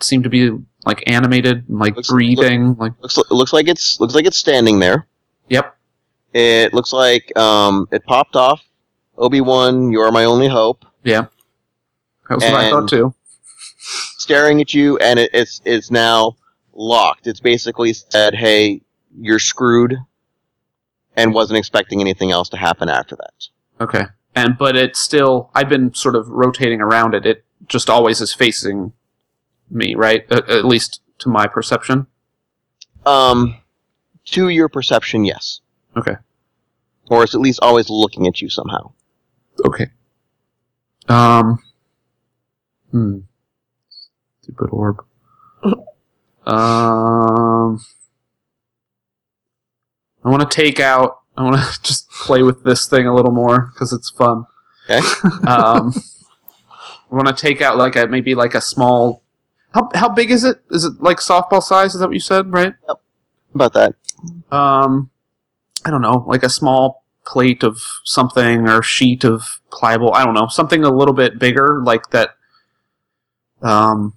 [SPEAKER 2] seem to be like animated, and, like
[SPEAKER 5] Looks-
[SPEAKER 2] breathing? Like
[SPEAKER 5] Looks looks like it's looks like it's standing there.
[SPEAKER 2] yep.
[SPEAKER 5] It looks like um, it popped off. Obi Wan, you are my only hope.
[SPEAKER 2] Yeah. That was what I thought too.
[SPEAKER 5] Staring at you, and it, it's it's now locked. It's basically said, "Hey, you're screwed," and wasn't expecting anything else to happen after that.
[SPEAKER 2] Okay. And but it's still I've been sort of rotating around it. It just always is facing me, right? At, at least to my perception.
[SPEAKER 5] Um, to your perception, yes,
[SPEAKER 2] Okay.
[SPEAKER 5] or it's at least always looking at you somehow.
[SPEAKER 2] Okay. Um. Hmm. Stupid orb. *laughs* um. I want to take out. I want to *laughs* just play with this thing a little more because it's fun.
[SPEAKER 5] Okay. *laughs*
[SPEAKER 2] Um. I want to take out like a maybe like a small. How how big is it? Is it like softball size? Is that what you said? Right. Yep.
[SPEAKER 5] About that.
[SPEAKER 2] um, I don't know, like a small plate of something or sheet of pliable. I don't know, something a little bit bigger, like that. Um,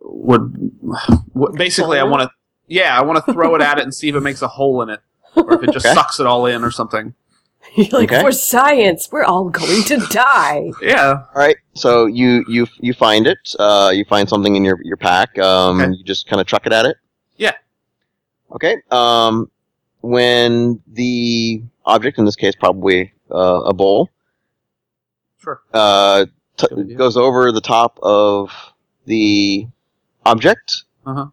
[SPEAKER 2] would, *sighs* would basically I want to, yeah, I want to throw it at it and see if it makes a hole in it, or if it just
[SPEAKER 5] Okay.
[SPEAKER 2] sucks it all in or something. *laughs*
[SPEAKER 1] You're like,
[SPEAKER 5] Okay.
[SPEAKER 1] for science, we're all going to die. *laughs*
[SPEAKER 2] Yeah.
[SPEAKER 5] All right. So you you you find it. Uh, you find something in your your pack. Um,
[SPEAKER 2] Okay.
[SPEAKER 5] you just kind of chuck it at it.
[SPEAKER 2] Yeah.
[SPEAKER 5] Okay. Um, when the object, in this case, probably uh, a bowl,
[SPEAKER 2] Sure.
[SPEAKER 5] uh, t- goes over the top of the object.
[SPEAKER 2] Uh-huh.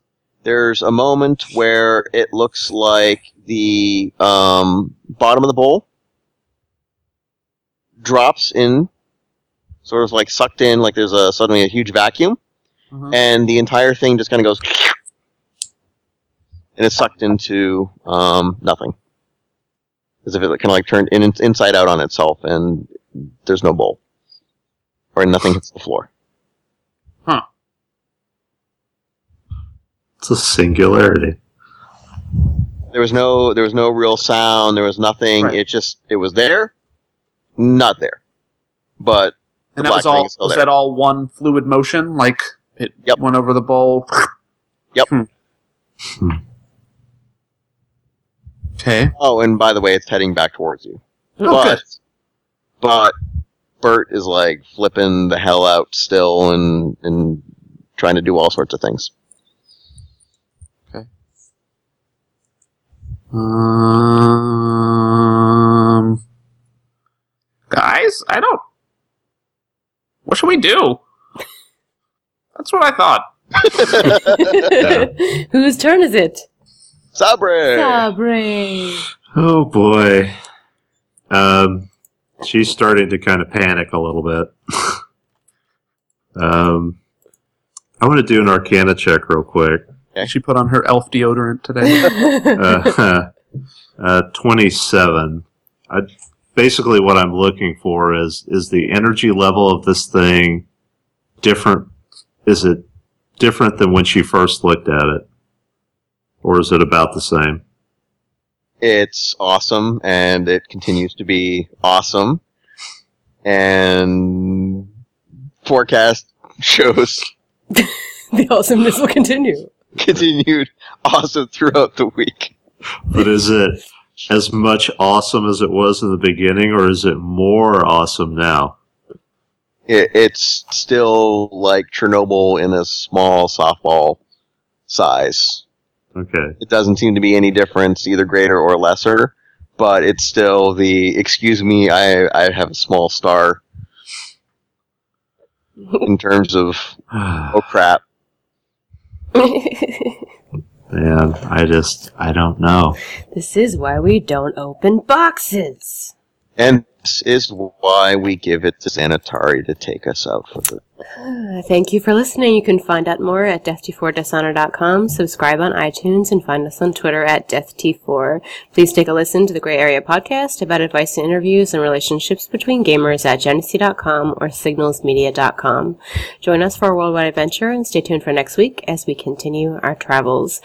[SPEAKER 5] There's a moment where it looks like the um, bottom of the bowl drops in, sort of like sucked in, like there's a suddenly a huge vacuum,
[SPEAKER 2] Uh-huh.
[SPEAKER 5] and the entire thing just kind of goes, and it's sucked into um, nothing, as if it kind of like turned in, inside out on itself, and there's no bowl, or nothing hits the floor.
[SPEAKER 4] It's a singularity.
[SPEAKER 5] There was no there was no real sound. There was nothing.
[SPEAKER 2] Right.
[SPEAKER 5] It just it was there, not there. But
[SPEAKER 2] And that was all. Was
[SPEAKER 5] there.
[SPEAKER 2] that all one fluid motion? Like it
[SPEAKER 5] Yep.
[SPEAKER 2] went over the bowl.
[SPEAKER 5] Yep.
[SPEAKER 2] Hmm. Okay.
[SPEAKER 5] Oh, and by the way, it's heading back towards you.
[SPEAKER 2] Oh,
[SPEAKER 5] but
[SPEAKER 2] good.
[SPEAKER 5] but Bert is like flipping the hell out still and and trying to do all sorts of things.
[SPEAKER 2] Um, guys, I don't. What should we do? That's what I thought. *laughs*
[SPEAKER 1] Whose turn is it?
[SPEAKER 5] Sabre.
[SPEAKER 1] Sabre.
[SPEAKER 4] Oh boy. Um, she's starting to kind of panic a little bit. *laughs* um, I want to do an Arcana check real quick.
[SPEAKER 2] She put on her elf deodorant today. *laughs*
[SPEAKER 4] Uh, uh, Twenty-seven. I, basically, what I'm looking for is is the energy level of this thing different? Is it different than when she first looked at it, or is it about the same?
[SPEAKER 5] It's awesome, and it continues to be awesome. And forecast *laughs* shows *laughs*
[SPEAKER 1] the awesomeness will continue. *laughs*
[SPEAKER 5] continued awesome throughout the week.
[SPEAKER 4] But is it as much awesome as it was in the beginning, or is it more awesome now?
[SPEAKER 5] It, it's still like Chernobyl in a small softball size.
[SPEAKER 4] Okay.
[SPEAKER 5] It doesn't seem to be any difference, either greater or lesser. But it's still the excuse me, I I have a small star *sighs* in terms of oh crap.
[SPEAKER 4] Man, I just, I don't know.
[SPEAKER 1] this is why we don't open boxes.
[SPEAKER 5] And this is why we give it to Xanatari to take us out for the
[SPEAKER 1] Uh, Thank you for listening. You can find out more at death4dishonor.com, subscribe on iTunes, and find us on Twitter at death4. Please take a listen to the Gray Area podcast about advice and interviews and relationships between gamers at genesee.com or signalsmedia.com. Join us for a worldwide adventure and stay tuned for next week as we continue our travels.